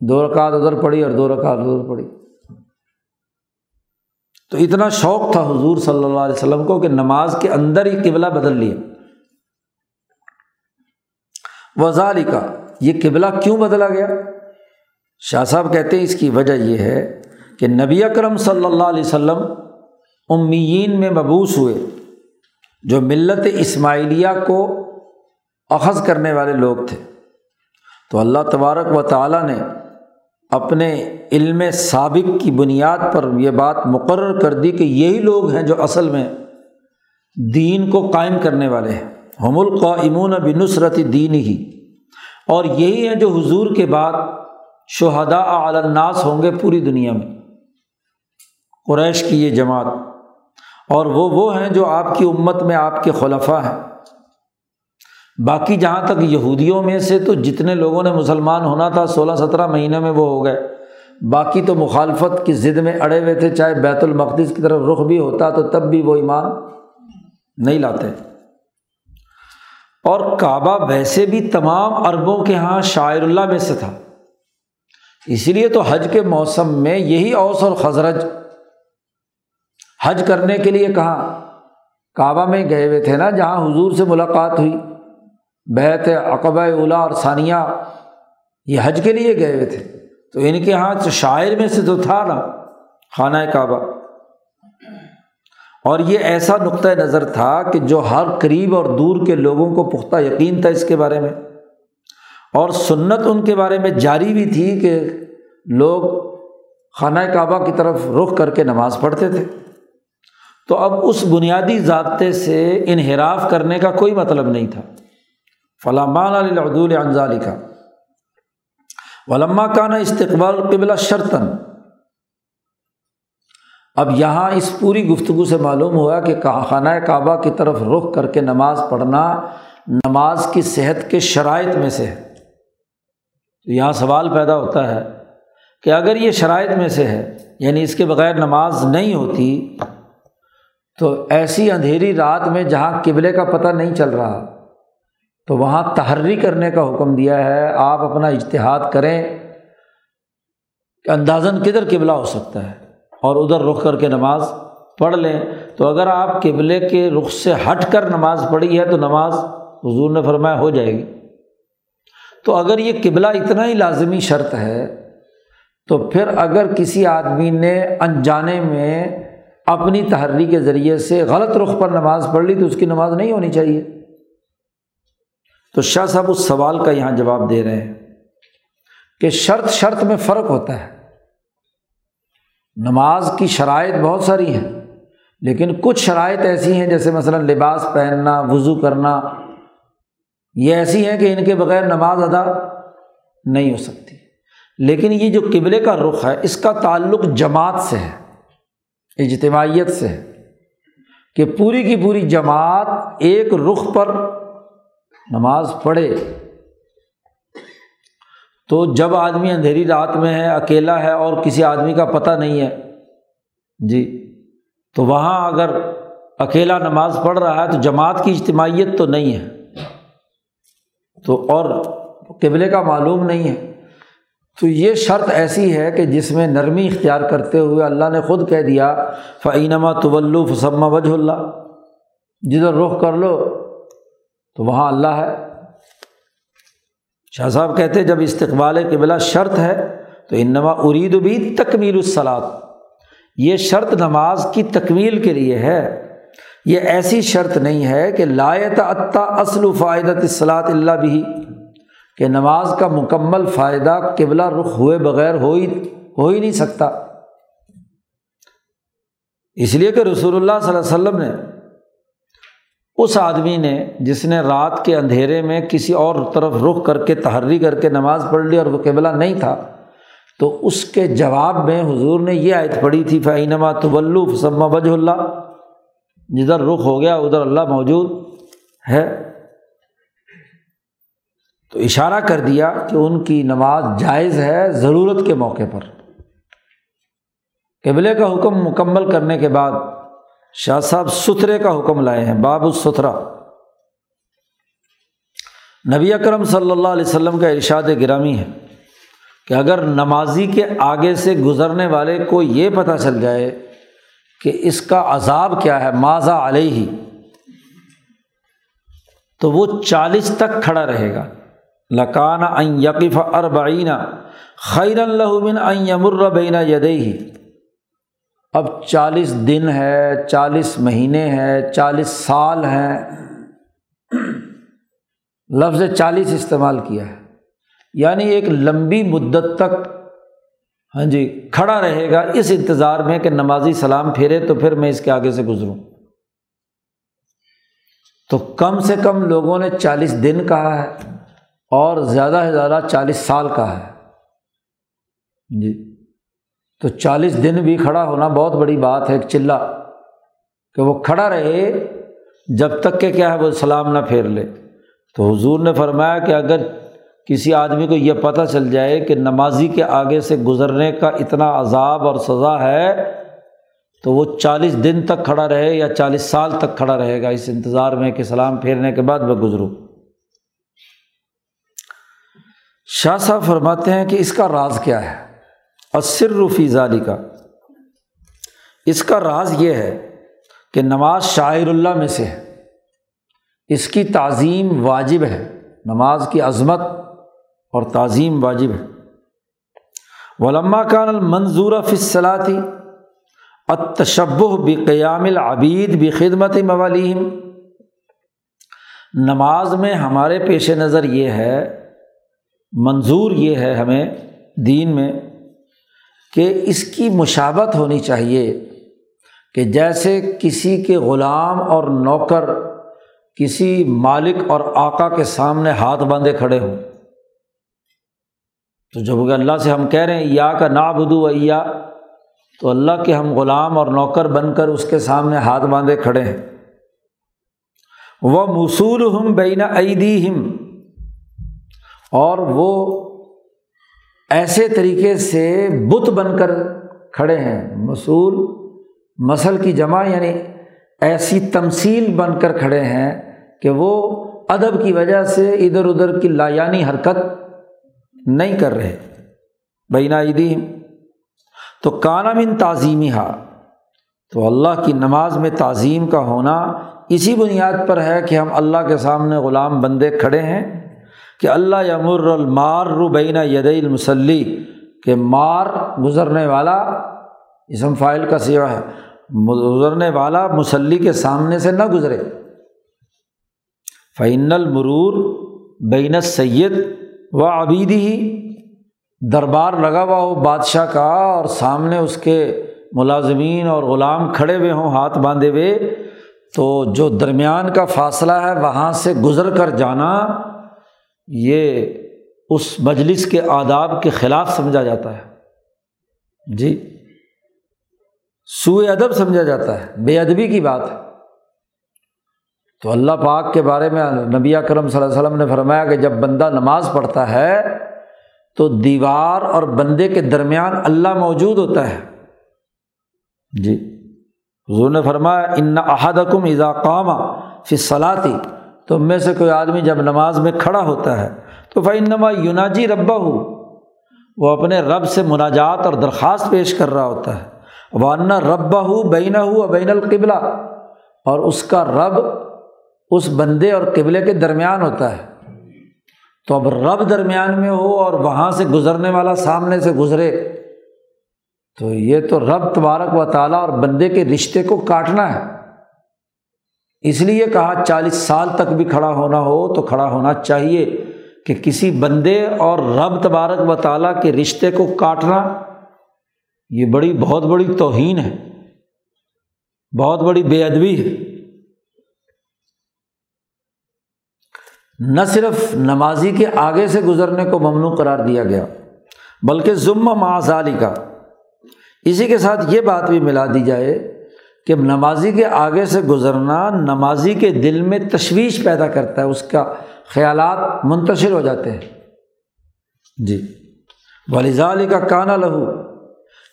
دو رکعت ادھر پڑھی اور دو رکعت ادھر پڑھی۔ تو اتنا شوق تھا حضور صلی اللہ علیہ وسلم کو کہ نماز کے اندر ہی قبلہ بدل لیا۔ وزال کا یہ قبلہ کیوں بدلا گیا؟ شاہ صاحب کہتے ہیں اس کی وجہ یہ ہے کہ نبی اکرم صلی اللہ علیہ وسلم امین میں مبوس ہوئے، جو ملت اسماعیلیہ کو اخذ کرنے والے لوگ تھے۔ تو اللہ تبارک و تعالیٰ نے اپنے علم سابق کی بنیاد پر یہ بات مقرر کر دی کہ یہی لوگ ہیں جو اصل میں دین کو قائم کرنے والے ہیں۔ ہم القامون بنصرت دین ہی اور یہی ہیں جو حضور کے بعد شہدا الناس ہوں گے پوری دنیا میں۔ قریش کی یہ جماعت۔ اور وہ وہ ہیں جو آپ کی امت میں آپ کے خلفہ ہیں۔ باقی جہاں تک یہودیوں میں سے تو جتنے لوگوں نے مسلمان ہونا تھا، سولہ سترہ مہینے میں وہ ہو گئے۔ باقی تو مخالفت کی ضد میں اڑے ہوئے تھے، چاہے بیت المقدس کی طرف رخ بھی ہوتا تو تب بھی وہ ایمان نہیں لاتے۔ اور کعبہ ویسے بھی تمام عربوں کے یہاں شاعر اللہ میں سے تھا۔ اسی لیے تو حج کے موسم میں یہی اوس اور خزرج حج کرنے کے لیے کہاں کعبہ میں گئے ہوئے تھے نا، جہاں حضور سے ملاقات ہوئی۔ بیت عقبہ اولا اور ثانیہ یہ حج کے لیے گئے ہوئے تھے۔ تو ان کے یہاں شاعر میں سے تو تھا نا، خانہ کعبہ۔ اور یہ ایسا نقطۂ نظر تھا کہ جو ہر قریب اور دور کے لوگوں کو پختہ یقین تھا اس کے بارے میں۔ اور سنت ان کے بارے میں جاری بھی تھی کہ لوگ خانہ کعبہ کی طرف رخ کر کے نماز پڑھتے تھے۔ تو اب اس بنیادی ضابطے سے انحراف کرنے کا کوئی مطلب نہیں تھا۔ فلامان علیہ انضالی کا ولما کا نا استقبال قبلہ شرطن اب یہاں اس پوری گفتگو سے معلوم ہوا کہ خانہ کعبہ کی طرف رخ کر کے نماز پڑھنا نماز کی صحت کے شرائط میں سے ہے۔ تو یہاں سوال پیدا ہوتا ہے کہ اگر یہ شرائط میں سے ہے یعنی اس کے بغیر نماز نہیں ہوتی، تو ایسی اندھیری رات میں جہاں قبلے کا پتہ نہیں چل رہا تو وہاں تحری کرنے کا حکم دیا ہے۔ آپ اپنا اجتہاد کریں۔ کہ اندازاً کدھر قبلہ ہو سکتا ہے اور ادھر رخ کر کے نماز پڑھ لیں۔ تو اگر آپ قبلے کے رخ سے ہٹ کر نماز پڑھی ہے تو نماز حضور نے فرمایا ہو جائے گی۔ تو اگر یہ قبلہ اتنا ہی لازمی شرط ہے، تو پھر اگر کسی آدمی نے انجانے میں اپنی تحری کے ذریعے سے غلط رخ پر نماز پڑھ لی تو اس کی نماز نہیں ہونی چاہیے۔ تو شاہ صاحب اس سوال کا یہاں جواب دے رہے ہیں کہ شرط شرط میں فرق ہوتا ہے۔ نماز کی شرائط بہت ساری ہیں، لیکن کچھ شرائط ایسی ہیں جیسے مثلاً لباس پہننا، وضو کرنا، یہ ایسی ہیں کہ ان کے بغیر نماز ادا نہیں ہو سکتی۔ لیکن یہ جو قبلے کا رخ ہے، اس کا تعلق جماعت سے ہے، اجتماعیت سے ہے کہ پوری کی پوری جماعت ایک رخ پر نماز پڑھے۔ تو جب آدمی اندھیری رات میں ہے، اکیلا ہے اور کسی آدمی کا پتہ نہیں ہے جی تو وہاں اگر اکیلا نماز پڑھ رہا ہے تو جماعت کی اجتماعیت تو نہیں ہے۔ تو اور قبلے کا معلوم نہیں ہے۔ تو یہ شرط ایسی ہے کہ جس میں نرمی اختیار کرتے ہوئے اللہ نے خود کہہ دیا فعینما طول فسمہ وجہ اللہ جدھر رخ کر لو تو وہاں اللہ ہے۔ شاہ صاحب کہتے جب استقبال قبلہ شرط ہے تو انما ارید بھی تکمیل الصلاط یہ شرط نماز کی تکمیل کے لیے ہے۔ یہ ایسی شرط نہیں ہے کہ لایت عطا اصل و فائدت اصلاط اللہ بھی کہ نماز کا مکمل فائدہ قبلہ رخ ہوئے بغیر ہو ہی ہو ہی نہیں سکتا۔ اس لیے کہ رسول اللہ صلی اللہ علیہ وسلم نے اس آدمی نے جس نے رات کے اندھیرے میں کسی اور طرف رخ کر کے تحری کر کے نماز پڑھ لی اور وہ قبلہ نہیں تھا، تو اس کے جواب میں حضور نے یہ آیت پڑھی تھی فعینما طبلو فسمہ وجہ اللہ جدھر رخ ہو گیا، ادھر اللہ موجود ہے۔ تو اشارہ کر دیا کہ ان کی نماز جائز ہے ضرورت کے موقع پر۔ قبلے کا حکم مکمل کرنے کے بعد شاہ صاحب ستھرے کا حکم لائے ہیں، باب الستھرا نبی اکرم صلی اللہ علیہ وسلم کا ارشاد گرامی ہے کہ اگر نمازی کے آگے سے گزرنے والے کو یہ پتہ چل جائے کہ اس کا عذاب کیا ہے ماضا علیہ ہی تو وہ چالیس تک کھڑا رہے گا۔ لکانہ یقف اربعین خیر اللہ یمر بین یدئی اب چالیس دن ہے، چالیس مہینے ہیں، چالیس سال ہیں۔ لفظ چالیس استعمال کیا ہے۔ یعنی ایک لمبی مدت تک ہاں جی کھڑا رہے گا۔ اس انتظار میں کہ نمازی سلام پھیرے تو پھر میں اس کے آگے سے گزروں۔ تو کم سے کم لوگوں نے چالیس دن کہا ہے اور زیادہ سے زیادہ چالیس سال کا ہے۔ جی۔ تو چالیس دن بھی کھڑا ہونا بہت بڑی بات ہے، ایک چلہ، کہ وہ کھڑا رہے جب تک کہ کیا ہے، وہ سلام نہ پھیر لے۔ تو حضور نے فرمایا کہ اگر کسی آدمی کو یہ پتہ چل جائے کہ نمازی کے آگے سے گزرنے کا اتنا عذاب اور سزا ہے، تو وہ چالیس دن تک کھڑا رہے یا چالیس سال تک کھڑا رہے گا اس انتظار میں کہ سلام پھیرنے کے بعد میں گزروں۔ شاہ صاحب فرماتے ہیں کہ اس کا راز کیا ہے؟ روفی ظالی کا اس کا راز یہ ہے کہ نماز شاعر اللہ میں سے ہے۔ اس کی تعظیم واجب ہے۔ نماز کی عظمت اور تعظیم واجب ہے۔ علما کان المنظور فصلاتی اتشب بقیام العبید بخدمت موالیم۔ نماز میں ہمارے پیش نظر یہ ہے، منظور یہ ہے ہمیں دین میں کہ اس کی مشابت ہونی چاہیے کہ جیسے کسی کے غلام اور نوکر کسی مالک اور آقا کے سامنے ہاتھ باندھے کھڑے ہوں۔ تو جب اللہ سے ہم کہہ رہے ہیں یا کا نا بدو ایا تو اللہ کے ہم غلام اور نوکر بن کر اس کے سامنے ہاتھ باندھے کھڑے ہیں۔ وہ مصول ہم بین عیدی ہم اور وہ ایسے طریقے سے بت بن کر کھڑے ہیں مصول مسل کی جمع یعنی ایسی تمثیل بن کر کھڑے ہیں کہ وہ ادب کی وجہ سے ادھر ادھر کی لایانی حرکت نہیں کر رہے۔ بینا عیدی تو کانا من تعظیمی ہا تو اللہ کی نماز میں تعظیم کا ہونا اسی بنیاد پر ہے کہ ہم اللہ کے سامنے غلام بندے کھڑے ہیں۔ کہ اللہ یمر المار ربینہ ید المسلی کہ مار گزرنے والا اسم فائل کا سیوا ہے، گزرنے والا مسلی کے سامنے سے نہ گزرے۔ فعین المرور بین سید و عبیدی ہی دربار لگا ہوا ہو بادشاہ کا اور سامنے اس کے ملازمین اور غلام کھڑے ہوئے ہوں، ہاتھ باندھے ہوئے، تو جو درمیان کا فاصلہ ہے، وہاں سے گزر کر جانا یہ اس مجلس کے آداب کے خلاف سمجھا جاتا ہے۔ جی سوئے ادب سمجھا جاتا ہے، بے ادبی کی بات ہے۔ تو اللہ پاک کے بارے میں نبی کرم صلی اللہ علیہ وسلم نے فرمایا کہ جب بندہ نماز پڑھتا ہے تو دیوار اور بندے کے درمیان اللہ موجود ہوتا ہے۔ جی حضور نے فرمایا، ان احدکم اذا قام فی صلاتی تو میں سے کوئی آدمی جب نماز میں کھڑا ہوتا ہے تو فنما یوناجی ربا ہو وہ اپنے رب سے مناجات اور درخواست پیش کر رہا ہوتا ہے۔ وانا ربا ہو بین ہو بین القبلہ اور اس کا رب اس بندے اور قبلے کے درمیان ہوتا ہے۔ تو اب رب درمیان میں ہو اور وہاں سے گزرنے والا سامنے سے گزرے۔ تو یہ تو رب تبارک و تعالیٰ اور بندے کے رشتے کو کاٹنا ہے۔ اس لیے کہا چالیس سال تک بھی کھڑا ہونا ہو تو کھڑا ہونا چاہیے کہ کسی بندے اور رب تبارک و تعالیٰ کے رشتے کو کاٹنا یہ بڑی، بہت بڑی توہین ہے، بہت بڑی بے ادبی ہے۔ نہ صرف نمازی کے آگے سے گزرنے کو ممنوع قرار دیا گیا، بلکہ ضمہ معذالی کا اسی کے ساتھ یہ بات بھی ملا دی جائے کہ نمازی کے آگے سے گزرنا نمازی کے دل میں تشویش پیدا کرتا ہے، اس کا خیالات منتشر ہو جاتے ہیں۔ جی۔ ولیزال کا کانا لہو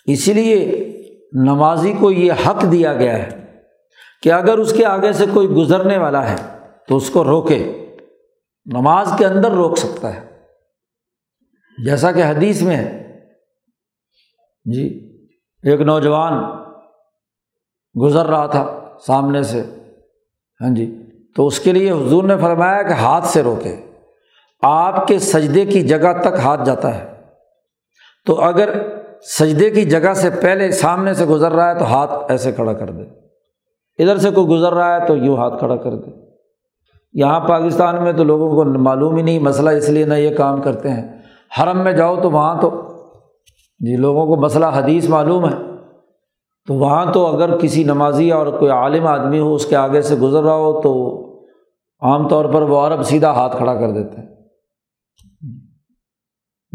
اسی لیے نمازی کو یہ حق دیا گیا ہے کہ اگر اس کے آگے سے کوئی گزرنے والا ہے تو اس کو روکے۔ نماز کے اندر روک سکتا ہے۔ جیسا کہ حدیث میں ہے۔ جی۔ ایک نوجوان گزر رہا تھا سامنے سے۔ ہاں جی۔ تو اس کے لیے حضور نے فرمایا کہ ہاتھ سے روکے۔ آپ کے سجدے کی جگہ تک ہاتھ جاتا ہے۔ تو اگر سجدے کی جگہ سے پہلے سامنے سے گزر رہا ہے تو ہاتھ ایسے کھڑا کر دے۔ ادھر سے کوئی گزر رہا ہے تو یوں ہاتھ کھڑا کر دے۔ یہاں پاکستان میں تو لوگوں کو معلوم ہی نہیں، مسئلہ اس لیے نہ یہ کام کرتے ہیں۔ حرم میں جاؤ تو وہاں تو جی لوگوں کو مسئلہ حدیث معلوم ہے۔ تو وہاں تو اگر کسی نمازی اور کوئی عالم آدمی ہو، اس کے آگے سے گزر رہا ہو، تو عام طور پر وہ عرب سیدھا ہاتھ کھڑا کر دیتے ہیں۔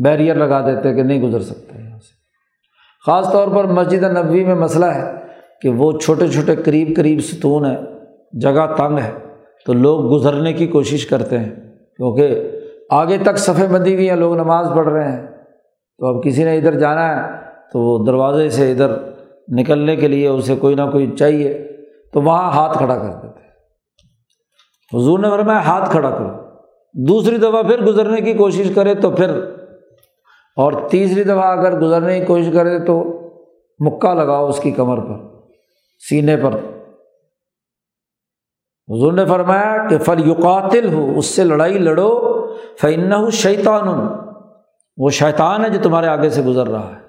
بیریئر لگا دیتے کہ نہیں گزر سکتے۔ یہاں سے خاص طور پر مسجد نبوی میں مسئلہ ہے کہ وہ چھوٹے چھوٹے قریب قریب ستون ہے جگہ تنگ ہے، تو لوگ گزرنے کی کوشش کرتے ہیں۔ کیونکہ آگے تک صفحے بندی ہوئی ہیں، لوگ نماز پڑھ رہے ہیں۔ تو اب کسی نے ادھر جانا ہے، تو وہ دروازے سے ادھر نکلنے کے لیے اسے کوئی نہ کوئی چاہیے، تو وہاں ہاتھ کھڑا کر دیتے۔ حضور نے فرمایا، ہاتھ کھڑا کرو۔ دوسری دفعہ پھر گزرنے کی کوشش کرے تو پھر، اور تیسری دفعہ اگر گزرنے کی کوشش کرے تو مکہ لگاؤ اس کی کمر پر، سینے پر۔ حضور نے فرمایا کہ فل یقاتل ہو اس سے لڑائی لڑو فن شیطان وہ شیطان ہے جو تمہارے آگے سے گزر رہا ہے۔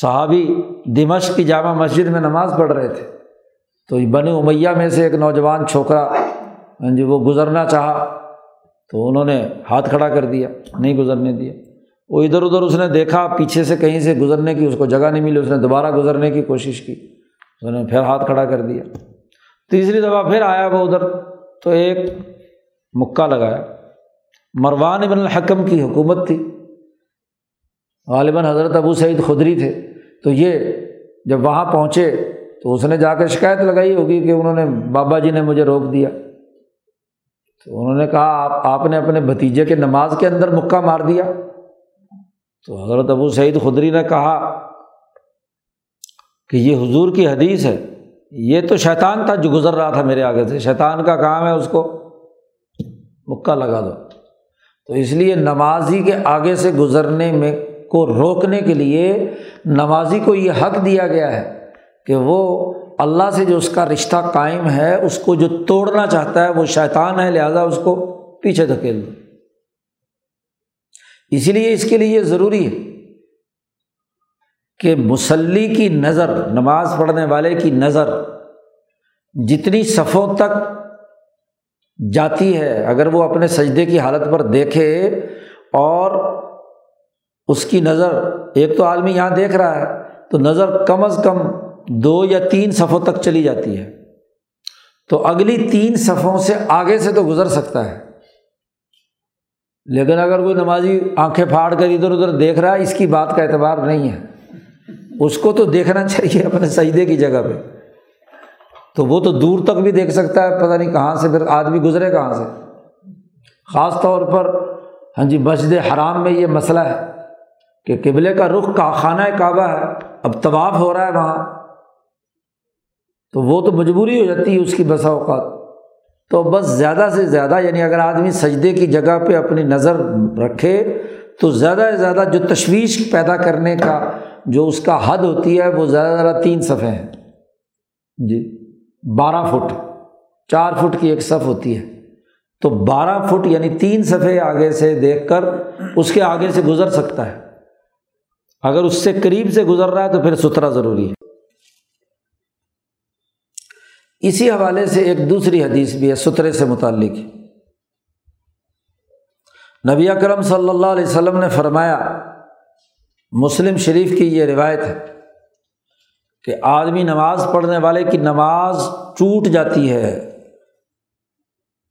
صحابی دمش کی جامع مسجد میں نماز پڑھ رہے تھے۔ تو بنی امیہ میں سے ایک نوجوان چھوکرا ہاں جی وہ گزرنا چاہا۔ تو انہوں نے ہاتھ کھڑا کر دیا، نہیں گزرنے دیا۔ وہ ادھر ادھر اس نے دیکھا، پیچھے سے کہیں سے گزرنے کی اس کو جگہ نہیں ملی، اس نے دوبارہ گزرنے کی کوشش کی۔ اس نے پھر ہاتھ کھڑا کر دیا۔ تیسری دفعہ پھر آیا وہ ادھر، تو ایک مکہ لگایا۔ مروان ابن الحکم کی حکومت تھی۔ غالباً حضرت ابو سعید خدری تھے۔ تو یہ جب وہاں پہنچے تو اس نے جا کر شکایت لگائی ہوگی کہ انہوں نے بابا جی نے مجھے روک دیا۔ تو انہوں نے کہا، آپ آپ نے اپنے بھتیجے کے نماز کے اندر مکہ مار دیا۔ تو حضرت ابو سعید خدری نے کہا کہ یہ حضور کی حدیث ہے۔ یہ تو شیطان تھا جو گزر رہا تھا میرے آگے سے۔ شیطان کا کام ہے اس کو مکہ لگا دو۔ تو اس لیے نمازی کے آگے سے گزرنے میں کو روکنے کے لیے نمازی کو یہ حق دیا گیا ہے کہ وہ اللہ سے جو اس کا رشتہ قائم ہے، اس کو جو توڑنا چاہتا ہے، وہ شیطان ہے، لہٰذا اس کو پیچھے دھکیل دو۔ اسی لیے اس کے لیے یہ ضروری ہے کہ مسلی کی نظر، نماز پڑھنے والے کی نظر جتنی صفوں تک جاتی ہے، اگر وہ اپنے سجدے کی حالت پر دیکھے اور اس کی نظر، ایک تو عالمی یہاں دیکھ رہا ہے، تو نظر کم از کم دو یا تین صفوں تک چلی جاتی ہے۔ تو اگلی تین صفوں سے آگے سے تو گزر سکتا ہے۔ لیکن اگر کوئی نمازی آنکھیں پھاڑ کر ادھر ادھر دیکھ رہا ہے، اس کی بات کا اعتبار نہیں ہے۔ اس کو تو دیکھنا چاہیے اپنے سجدے کی جگہ پہ۔ تو وہ تو دور تک بھی دیکھ سکتا ہے، پتہ نہیں کہاں سے پھر آدمی گزرے کہاں سے۔ خاص طور پر ہاں جی مسجد حرام میں یہ مسئلہ ہے۔ کہ قبلے کا رخ کا خانہ کعبہ ہے، اب طواف ہو رہا ہے وہاں۔ تو وہ تو مجبوری ہو جاتی ہے اس کی بسا اوقات۔ تو بس زیادہ سے زیادہ یعنی اگر آدمی سجدے کی جگہ پہ اپنی نظر رکھے، تو زیادہ سے زیادہ جو تشویش پیدا کرنے کا جو اس کا حد ہوتی ہے، وہ زیادہ زیادہ تین صفحے ہیں۔ جی بارہ فٹ، چار فٹ کی ایک صف ہوتی ہے۔ تو بارہ فٹ یعنی تین صفحے آگے سے دیکھ کر، اس کے آگے سے گزر سکتا ہے۔ اگر اس سے قریب سے گزر رہا ہے تو پھر ستھرا ضروری ہے۔ اسی حوالے سے ایک دوسری حدیث بھی ہے، سترے سے متعلق۔ نبی اکرم صلی اللہ علیہ وسلم نے فرمایا، مسلم شریف کی یہ روایت ہے کہ آدمی نماز پڑھنے والے کی نماز ٹوٹ جاتی ہے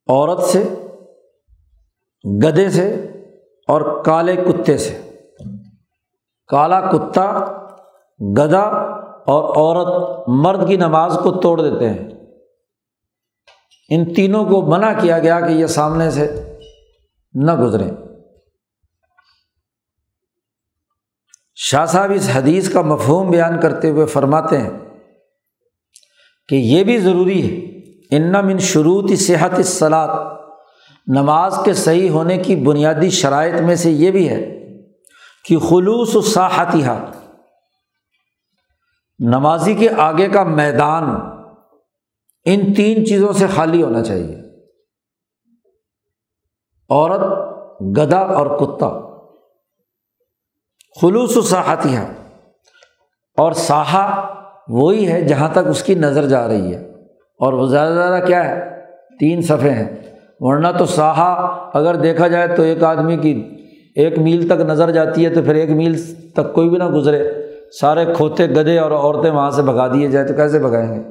عورت سے گدے سے اور کالے کتے سے۔ کالا کتا گدا اور عورت مرد کی نماز کو توڑ دیتے ہیں۔ ان تینوں کو منع کیا گیا کہ یہ سامنے سے نہ گزریں۔ شاہ صاحب اس حدیث کا مفہوم بیان کرتے ہوئے فرماتے ہیں کہ یہ بھی ضروری ہے، ان من شروط صحت صلاح نماز کے صحیح ہونے کی بنیادی شرائط میں سے یہ بھی ہے کہ خلوص و صاحتہ نمازی کے آگے کا میدان ان تین چیزوں سے خالی ہونا چاہیے۔ عورت گدا اور کتا۔ خلوص و ساحتیہ اور ساحا وہی ہے جہاں تک اس کی نظر جا رہی ہے۔ اور وہ زیادہ زیادہ کیا ہے؟ تین صفحے ہیں۔ ورنہ تو ساحا اگر دیکھا جائے تو ایک آدمی کی ایک میل تک نظر جاتی ہے تو پھر ایک میل تک کوئی بھی نہ گزرے۔ سارے کھوتے گدے اور عورتیں وہاں سے بھگا دیے جائے تو کیسے بھگائیں گے؟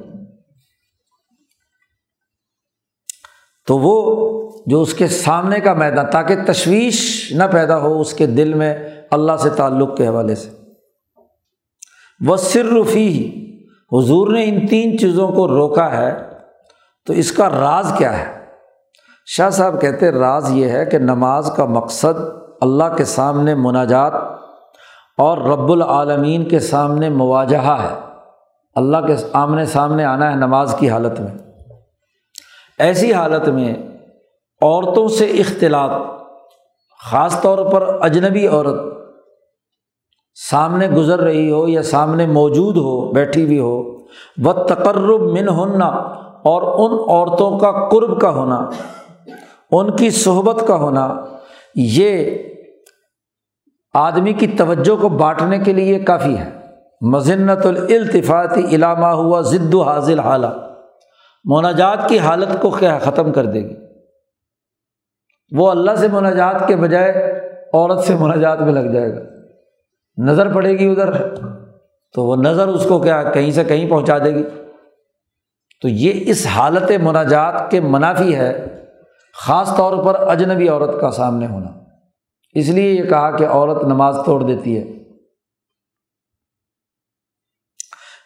تو وہ جو اس کے سامنے کا میدان، تاکہ تشویش نہ پیدا ہو، اس کے دل میں اللہ سے تعلق کے حوالے سے۔ وہ صرفی حضور نے ان تین چیزوں کو روکا ہے۔ تو اس کا راز کیا ہے؟ شاہ صاحب کہتے راز یہ ہے کہ نماز کا مقصد اللہ کے سامنے مناجات اور رب العالمین کے سامنے مواجہ ہے۔ اللہ کے آمنے سامنے آنا ہے نماز کی حالت میں۔ ایسی حالت میں عورتوں سے اختلاط، خاص طور پر اجنبی عورت، سامنے گزر رہی ہو یا سامنے موجود ہو، بیٹھی ہوئی ہو وہ تقرب من ہونا اور ان عورتوں کا قرب کا ہونا، ان کی صحبت کا ہونا، یہ آدمی کی توجہ کو بانٹنے کے لیے کافی ہے۔ مذنت الالتفاتی علامہ ہوا ضد و حاضل حالہ مناجات کی حالت کو کیا ختم کر دے گی۔ وہ اللہ سے مناجات کے بجائے عورت سے مناجات میں لگ جائے گا۔ نظر پڑے گی ادھر، تو وہ نظر اس کو کیا کہیں سے کہیں پہنچا دے گی۔ تو یہ اس حالت مناجات کے منافی ہے، خاص طور پر اجنبی عورت کا سامنے ہونا۔ اس لیے یہ کہا کہ عورت نماز توڑ دیتی ہے۔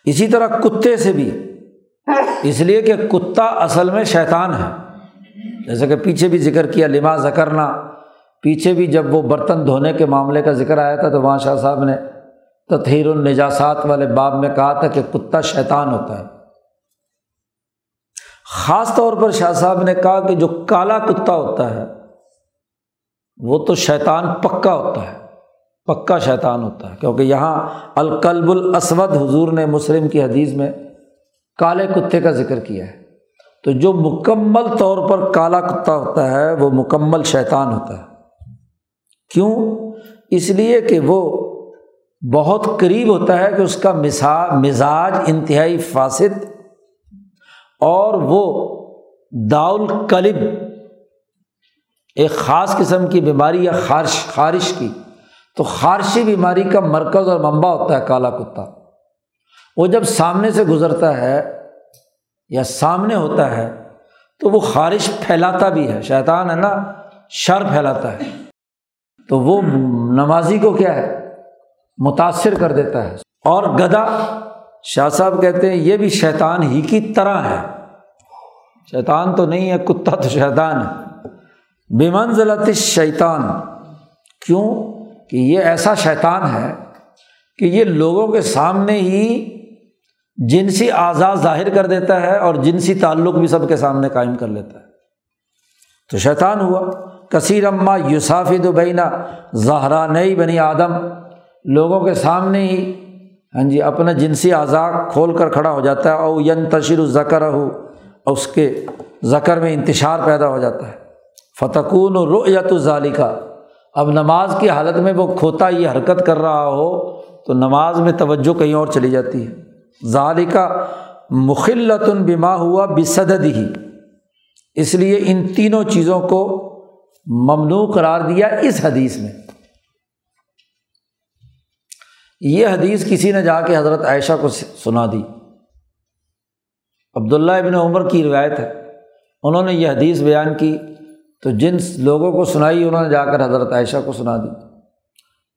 اسی طرح کتے سے بھی۔ اس لیے کہ کتا اصل میں شیطان ہے۔ جیسے کہ پیچھے بھی ذکر کیا، لما زکرنا پیچھے بھی جب وہ برتن دھونے کے معاملے کا ذکر آیا تھا تو وہاں شاہ صاحب نے تطہیر النجاسات والے باب میں کہا تھا کہ کتا شیطان ہوتا ہے۔ خاص طور پر شاہ صاحب نے کہا کہ جو کالا کتا ہوتا ہے وہ تو شیطان پکا ہوتا ہے، پکا شیطان ہوتا ہے۔ کیونکہ یہاں القلب الاسود حضور نے مسلم کی حدیث میں کالے کتے کا ذکر کیا ہے۔ تو جو مکمل طور پر کالا کتا ہوتا ہے، وہ مکمل شیطان ہوتا ہے۔ کیوں؟ اس لیے کہ وہ بہت قریب ہوتا ہے کہ اس کا مزاج انتہائی فاسد اور وہ داؤل کلب ایک خاص قسم کی بیماری یا خارش خارش کی۔ تو خارشی بیماری کا مرکز اور منبع ہوتا ہے کالا کتا۔ وہ جب سامنے سے گزرتا ہے یا سامنے ہوتا ہے، تو وہ خارش پھیلاتا بھی ہے۔ شیطان ہے نا، شر پھیلاتا ہے۔ تو وہ نمازی کو کیا ہے؟ متاثر کر دیتا ہے۔ اور گدا شاہ صاحب کہتے ہیں، یہ بھی شیطان ہی کی طرح ہے۔ شیطان تو نہیں ہے، کتا تو شیطان ہے۔ بے منزلت شیطان کیوں؟ کہ یہ ایسا شیطان ہے کہ یہ لوگوں کے سامنے ہی جنسی آزاد ظاہر کر دیتا ہے اور جنسی تعلق بھی سب کے سامنے قائم کر لیتا ہے۔ تو شیطان ہوا۔ کثیر اما یوسافی بینا زہرا نئی بنی آدم۔ لوگوں کے سامنے ہی ہاں جی اپنا جنسی اعضاء کھول کر کھڑا ہو جاتا ہے۔ اور ین تشیر الزکر ہو اس کے زکر میں انتشار پیدا ہو جاتا ہے۔ فتقون و رعیت الظالی اب نماز کی حالت میں وہ کھوتا یہ حرکت کر رہا ہو تو نماز میں توجہ کہیں اور چلی جاتی ہے۔ ظالی مخلت بما ہوا بصد ہی اس لیے ان تینوں چیزوں کو ممنوع قرار دیا اس حدیث میں۔ یہ حدیث کسی نے جا کے حضرت عائشہ کو سنا دی۔ عبداللہ ابن عمر کی روایت ہے۔ انہوں نے یہ حدیث بیان کی۔ تو جن لوگوں کو سنائی انہوں نے جا کر حضرت عائشہ کو سنا دی۔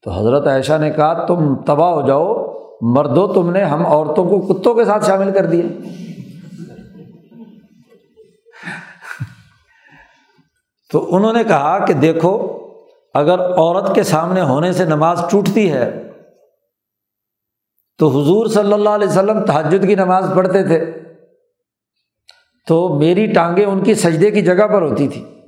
تو حضرت عائشہ نے کہا، تم تباہ ہو جاؤ مردو تم نے ہم عورتوں کو کتوں کے ساتھ شامل کر دیا۔ تو انہوں نے کہا کہ دیکھو، اگر عورت کے سامنے ہونے سے نماز ٹوٹتی ہے، تو حضور صلی اللہ علیہ وسلم تحجد کی نماز پڑھتے تھے۔ تو میری ٹانگیں ان کی سجدے کی جگہ پر ہوتی تھی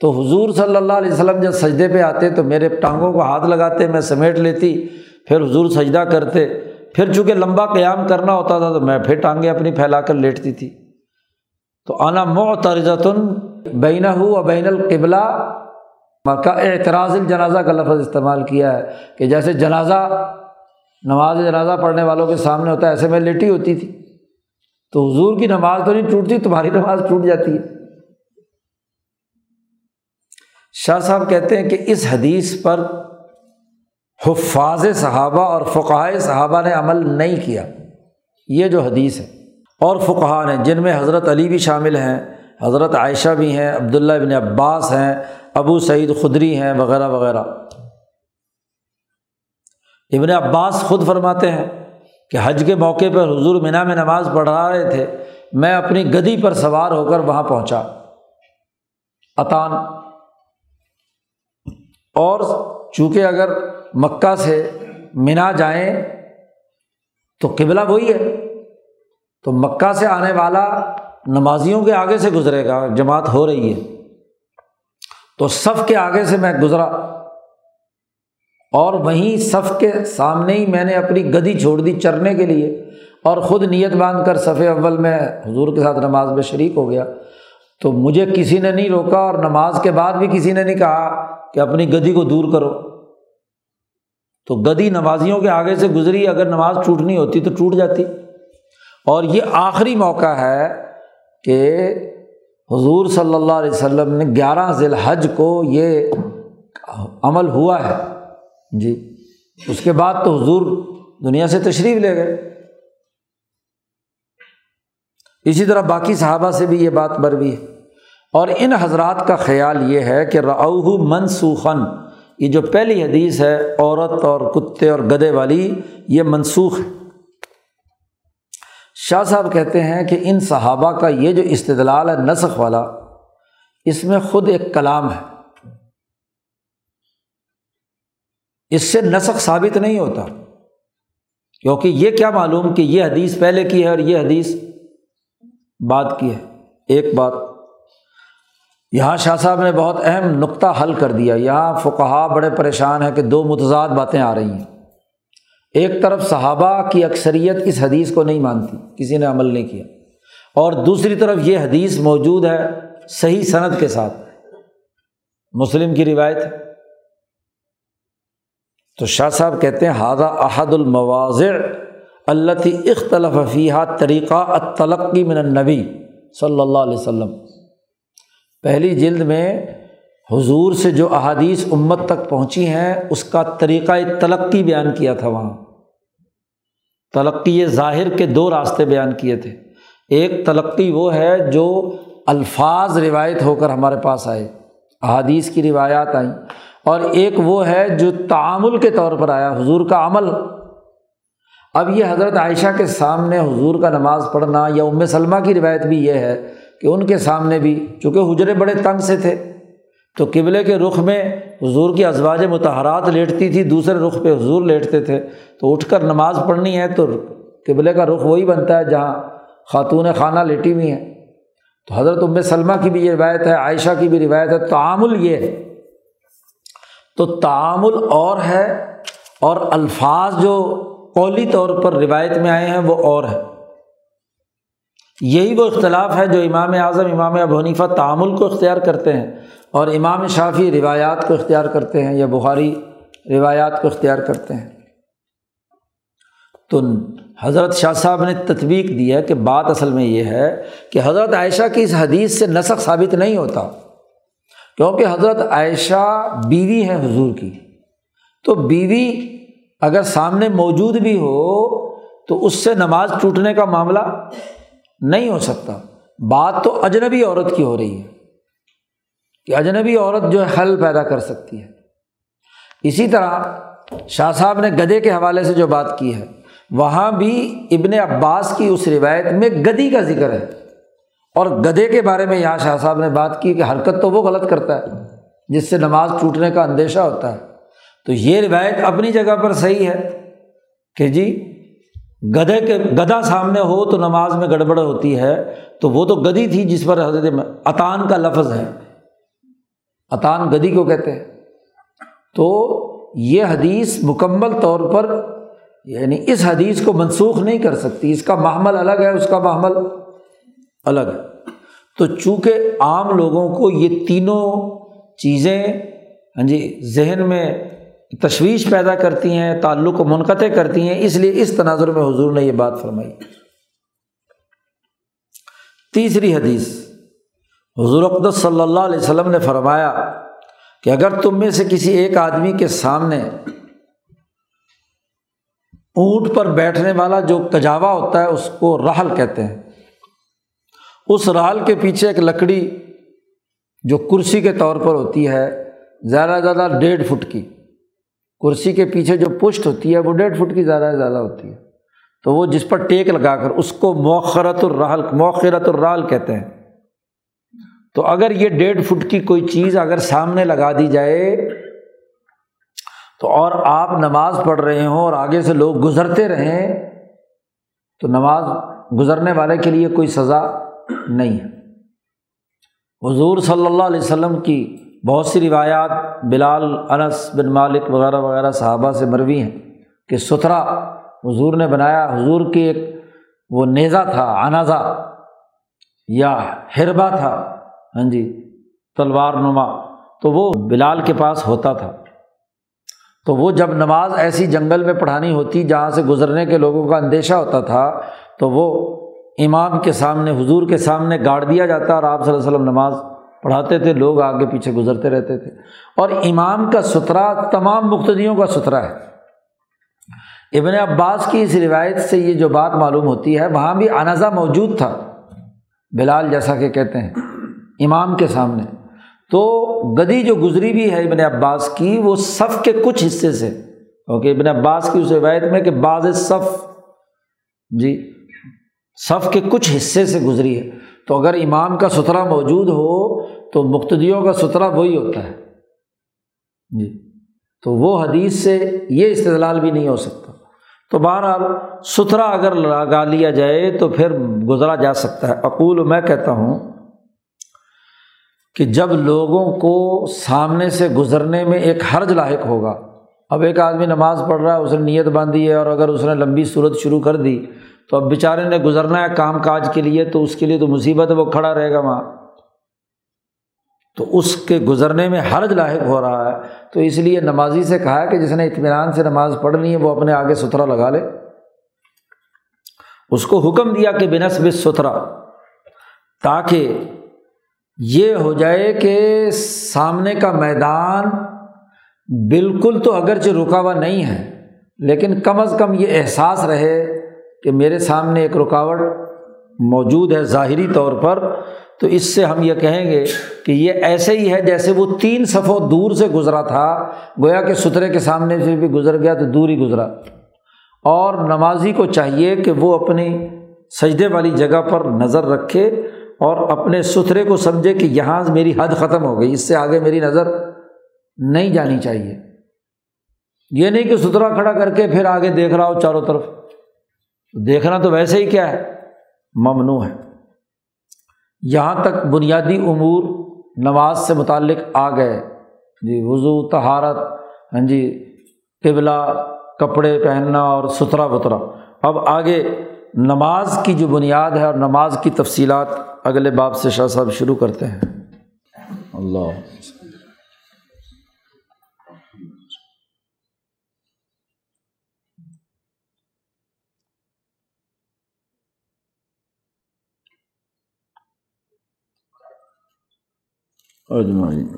تو حضور صلی اللہ علیہ وسلم جب سجدے پہ آتے تو میرے ٹانگوں کو ہاتھ لگاتے، میں سمیٹ لیتی، پھر حضور سجدہ کرتے، پھر چونکہ لمبا قیام کرنا ہوتا تھا تو میں پھر ٹانگیں اپنی پھیلا کر لیٹتی تھی۔ تو آنا معترزتن بین ہو اور بین القبلہ۔ کا اعتراض الجنازہ کا لفظ استعمال کیا ہے کہ جیسے جنازہ، نماز جنازہ پڑھنے والوں کے سامنے ہوتا ہے، ایسے میں لیٹی ہوتی تھی۔ تو حضور کی نماز تو نہیں ٹوٹتی، تمہاری نماز ٹوٹ جاتی ہے۔ شاہ صاحب کہتے ہیں کہ اس حدیث پر حفاظ صحابہ اور فقائے صحابہ نے عمل نہیں کیا۔ یہ جو حدیث ہے۔ اور فقہ نے، جن میں حضرت علی بھی شامل ہیں، حضرت عائشہ بھی ہیں، عبداللہ بن عباس ہیں، ابو سعید خدری ہیں، وغیرہ وغیرہ۔ ابن عباس خود فرماتے ہیں کہ حج کے موقع پر حضور مینا میں نماز پڑھا رہے تھے، میں اپنی گدی پر سوار ہو کر وہاں پہنچا۔ اطان اور چونکہ اگر مکہ سے مینا جائیں تو قبلہ وہی ہے۔ تو مکہ سے آنے والا نمازیوں کے آگے سے گزرے گا، جماعت ہو رہی ہے۔ تو صف کے آگے سے میں گزرا۔ اور وہیں صف کے سامنے ہی میں نے اپنی گدی چھوڑ دی چرنے کے لیے اور خود نیت باندھ کر صفح اول میں حضور کے ساتھ نماز میں شریک ہو گیا۔ تو مجھے کسی نے نہیں روکا اور نماز کے بعد بھی کسی نے نہیں کہا۔ کہ اپنی گدی کو دور کرو۔ تو گدی نمازیوں کے آگے سے گزری، اگر نماز ٹوٹنی ہوتی تو ٹوٹ جاتی۔ اور یہ آخری موقع ہے کہ حضور صلی اللہ علیہ وسلم نے گیارہ ذی الحج کو یہ عمل ہوا ہے۔ جی اس کے بعد تو حضور دنیا سے تشریف لے گئے۔ اسی طرح باقی صحابہ سے بھی یہ بات بر بھی ہے۔ اور ان حضرات کا خیال یہ ہے کہ رعو منسوخن یہ جو پہلی حدیث ہے، عورت اور کتے اور گدے والی، یہ منسوخ ہے۔ شاہ صاحب کہتے ہیں کہ ان صحابہ کا یہ جو استدلال ہے، نسخ والا، اس میں خود ایک کلام ہے۔ اس سے نسخ ثابت نہیں ہوتا، کیونکہ یہ کیا معلوم کہ یہ حدیث پہلے کی ہے اور یہ حدیث بات کی ہے۔ ایک بات یہاں شاہ صاحب نے بہت اہم نقطہ حل کر دیا۔ یہاں فقہا بڑے پریشان ہیں کہ دو متضاد باتیں آ رہی ہیں۔ ایک طرف صحابہ کی اکثریت اس حدیث کو نہیں مانتی، کسی نے عمل نہیں کیا۔ اور دوسری طرف یہ حدیث موجود ہے صحیح صنعت کے ساتھ۔ مسلم کی روایت۔ تو شاہ صاحب کہتے ہیں ہادہ احد المواضع اللہ اختلف فیحہ طریقہ التلقی من النبی صلی اللہ علیہ وسلم۔ پہلی جلد میں حضور سے جو احادیث امت تک پہنچی ہیں، اس کا طریقۂ تلقی بیان کیا تھا وہاں۔ تلقی ظاہر کے دو راستے بیان کیے تھے۔ ایک تلقی وہ ہے جو الفاظ روایت ہو کر ہمارے پاس آئے۔ احادیث کی روایات آئیں۔ اور ایک وہ ہے جو تعامل کے طور پر آیا، حضور کا عمل۔ اب یہ حضرت عائشہ کے سامنے حضور کا نماز پڑھنا یا ام سلمہ کی روایت بھی یہ ہے کہ ان کے سامنے بھی، چونکہ حجرے بڑے تنگ سے تھے، تو قبلے کے رخ میں حضور کی ازواج متحرات لیٹتی تھی، دوسرے رخ پہ حضور لیٹتے تھے۔ تو اٹھ کر نماز پڑھنی ہے تو قبلے کا رخ وہی بنتا ہے جہاں خاتون خانہ لیٹی ہوئی ہیں۔ تو حضرت ام سلمہ کی بھی یہ روایت ہے، عائشہ کی بھی روایت ہے، تعامل یہ۔ ہے تو تعامل اور ہے اور الفاظ جو قولی طور پر روایت میں آئے ہیں وہ اور ہے یہی وہ اختلاف ہے جو امام اعظم، امام ابو حنیفہ تعامل کو اختیار کرتے ہیں اور امام شافی روایات کو اختیار کرتے ہیں، یا بخاری روایات کو اختیار کرتے ہیں۔ تو حضرت شاہ صاحب نے تطبیق دی ہے کہ بات اصل میں یہ ہے کہ حضرت عائشہ کی اس حدیث سے نسق ثابت نہیں ہوتا، کیونکہ حضرت عائشہ بیوی ہے حضور کی۔ تو بیوی اگر سامنے موجود بھی ہو تو اس سے نماز ٹوٹنے کا معاملہ نہیں ہو سکتا۔ بات تو اجنبی عورت کی ہو رہی ہے کہ اجنبی عورت جو ہے حل پیدا کر سکتی ہے۔ اسی طرح شاہ صاحب نے گدے کے حوالے سے جو بات کی ہے، وہاں بھی ابن عباس کی اس روایت میں گدی کا ذکر ہے۔ اور گدے کے بارے میں یہاں شاہ صاحب نے بات کی کہ حرکت تو وہ غلط کرتا ہے، جس سے نماز ٹوٹنے کا اندیشہ ہوتا ہے۔ تو یہ روایت اپنی جگہ پر صحیح ہے کہ جی گدھے کے گدھا سامنے ہو تو نماز میں گڑبڑ ہوتی ہے، تو وہ تو گدی تھی جس پر حضرت اطان کا لفظ ہے۔ اطان گدی کو کہتے ہیں۔ تو یہ حدیث مکمل طور پر یعنی اس حدیث کو منسوخ نہیں کر سکتی۔ اس کا محمل الگ ہے، اس کا محمل الگ ہے۔ تو چونکہ عام لوگوں کو یہ تینوں چیزیں ہاں جی ذہن میں تشویش پیدا کرتی ہیں، تعلق کو منقطع کرتی ہیں، اس لیے اس تناظر میں حضور نے یہ بات فرمائی۔ تیسری حدیث، حضور اقدس صلی اللہ علیہ وسلم نے فرمایا کہ اگر تم میں سے کسی ایک آدمی کے سامنے اونٹ پر بیٹھنے والا جو کجاوا ہوتا ہے، اس کو رحل کہتے ہیں۔ اس رحل کے پیچھے ایک لکڑی جو کرسی کے طور پر ہوتی ہے، زیادہ زیادہ ڈیڑھ فٹ کی۔ کرسی کے پیچھے جو پشت ہوتی ہے وہ ڈیڑھ فٹ کی زیادہ سے زیادہ ہوتی ہے۔ تو وہ جس پر ٹیک لگا کر اس کو موخرت الرحل موخرت الرحل کہتے ہیں۔ تو اگر یہ ڈیڑھ فٹ کی کوئی چیز اگر سامنے لگا دی جائے، تو اور آپ نماز پڑھ رہے ہوں اور آگے سے لوگ گزرتے رہیں، تو نماز گزرنے والے کے لیے کوئی سزا نہیں ہے۔ حضور صلی اللہ علیہ وسلم کی بہت سی روایات بلال، انس بن مالک وغیرہ وغیرہ صحابہ سے مروی ہیں کہ ستھرا حضور نے بنایا، حضور کی ایک وہ نیزا تھا انازا یا ہربا تھا ہاں جی تلوار نما، تو وہ بلال کے پاس ہوتا تھا۔ تو وہ جب نماز ایسی جنگل میں پڑھانی ہوتی جہاں سے گزرنے کے لوگوں کا اندیشہ ہوتا تھا، تو وہ امام کے سامنے، حضور کے سامنے گاڑ دیا جاتا اور آپ صلی اللہ علیہ وسلم نماز پڑھاتے تھے، لوگ آگے پیچھے گزرتے رہتے تھے۔ اور امام کا ستھرا تمام مقتدیوں کا ستھرا ہے۔ ابن عباس کی اس روایت سے یہ جو بات معلوم ہوتی ہے، وہاں بھی انازہ موجود تھا، بلال جیسا کہ کہتے ہیں، امام کے سامنے۔ تو گدی جو گزری بھی ہے ابن عباس کی، وہ صف کے کچھ حصے سے۔ کیونکہ ابن عباس کی اس روایت میں کہ بعض صف جی صف کے کچھ حصے سے گزری ہے۔ تو اگر امام کا ستھرا موجود ہو تو مقتدیوں کا ستھرا وہی ہوتا ہے۔ جی۔ تو وہ حدیث سے یہ استدلال بھی نہیں ہو سکتا۔ تو بہرحال ستھرا اگر لگا لیا جائے تو پھر گزرا جا سکتا ہے۔ اقول میں کہتا ہوں کہ جب لوگوں کو سامنے سے گزرنے میں ایک حرج لاحق ہوگا، اب ایک آدمی نماز پڑھ رہا ہے، اس نے نیت باندھی ہے اور اگر اس نے لمبی صورت شروع کر دی تو اب بیچارے نے گزرنا ہے کام کاج کے لیے تو اس کے لیے تو مصیبت ہے، وہ کھڑا رہے گا وہاں۔ تو اس کے گزرنے میں حرج لاحق ہو رہا ہے۔ تو اس لیے نمازی سے کہا کہ جس نے اطمینان سے نماز پڑھنی ہے، وہ اپنے آگے ستھرا لگا لے۔ اس کو حکم دیا کہ بنسب ستھرا تاکہ یہ ہو جائے کہ سامنے کا میدان بالکل تو اگرچہ رکا ہوا نہیں ہے، لیکن کم از کم یہ احساس رہے کہ میرے سامنے ایک رکاوٹ موجود ہے۔ ظاہری طور پر تو اس سے ہم یہ کہیں گے کہ یہ ایسے ہی ہے جیسے وہ تین صفوں دور سے گزرا تھا، گویا کہ سترے کے سامنے سے بھی گزر گیا تو دور ہی گزرا۔ اور نمازی کو چاہیے کہ وہ اپنی سجدے والی جگہ پر نظر رکھے اور اپنے ستھرے کو سمجھے کہ یہاں میری حد ختم ہو گئی، اس سے آگے میری نظر نہیں جانی چاہیے۔ یہ نہیں کہ ستھرا کھڑا کر کے پھر آگے دیکھ رہا ہو چاروں طرف۔ دیکھنا تو ویسے ہی کیا ہے، ممنوع ہے۔ یہاں تک بنیادی امور نماز سے متعلق آ گئے۔ جی وضو تہارت ہاں جی قبلہ، کپڑے پہننا اور ستھرا بترا اب آگے نماز کی جو بنیاد ہے اور نماز کی تفصیلات اگلے باب سے شاہ صاحب شروع کرتے ہیں۔ اللہ۔ اجمعین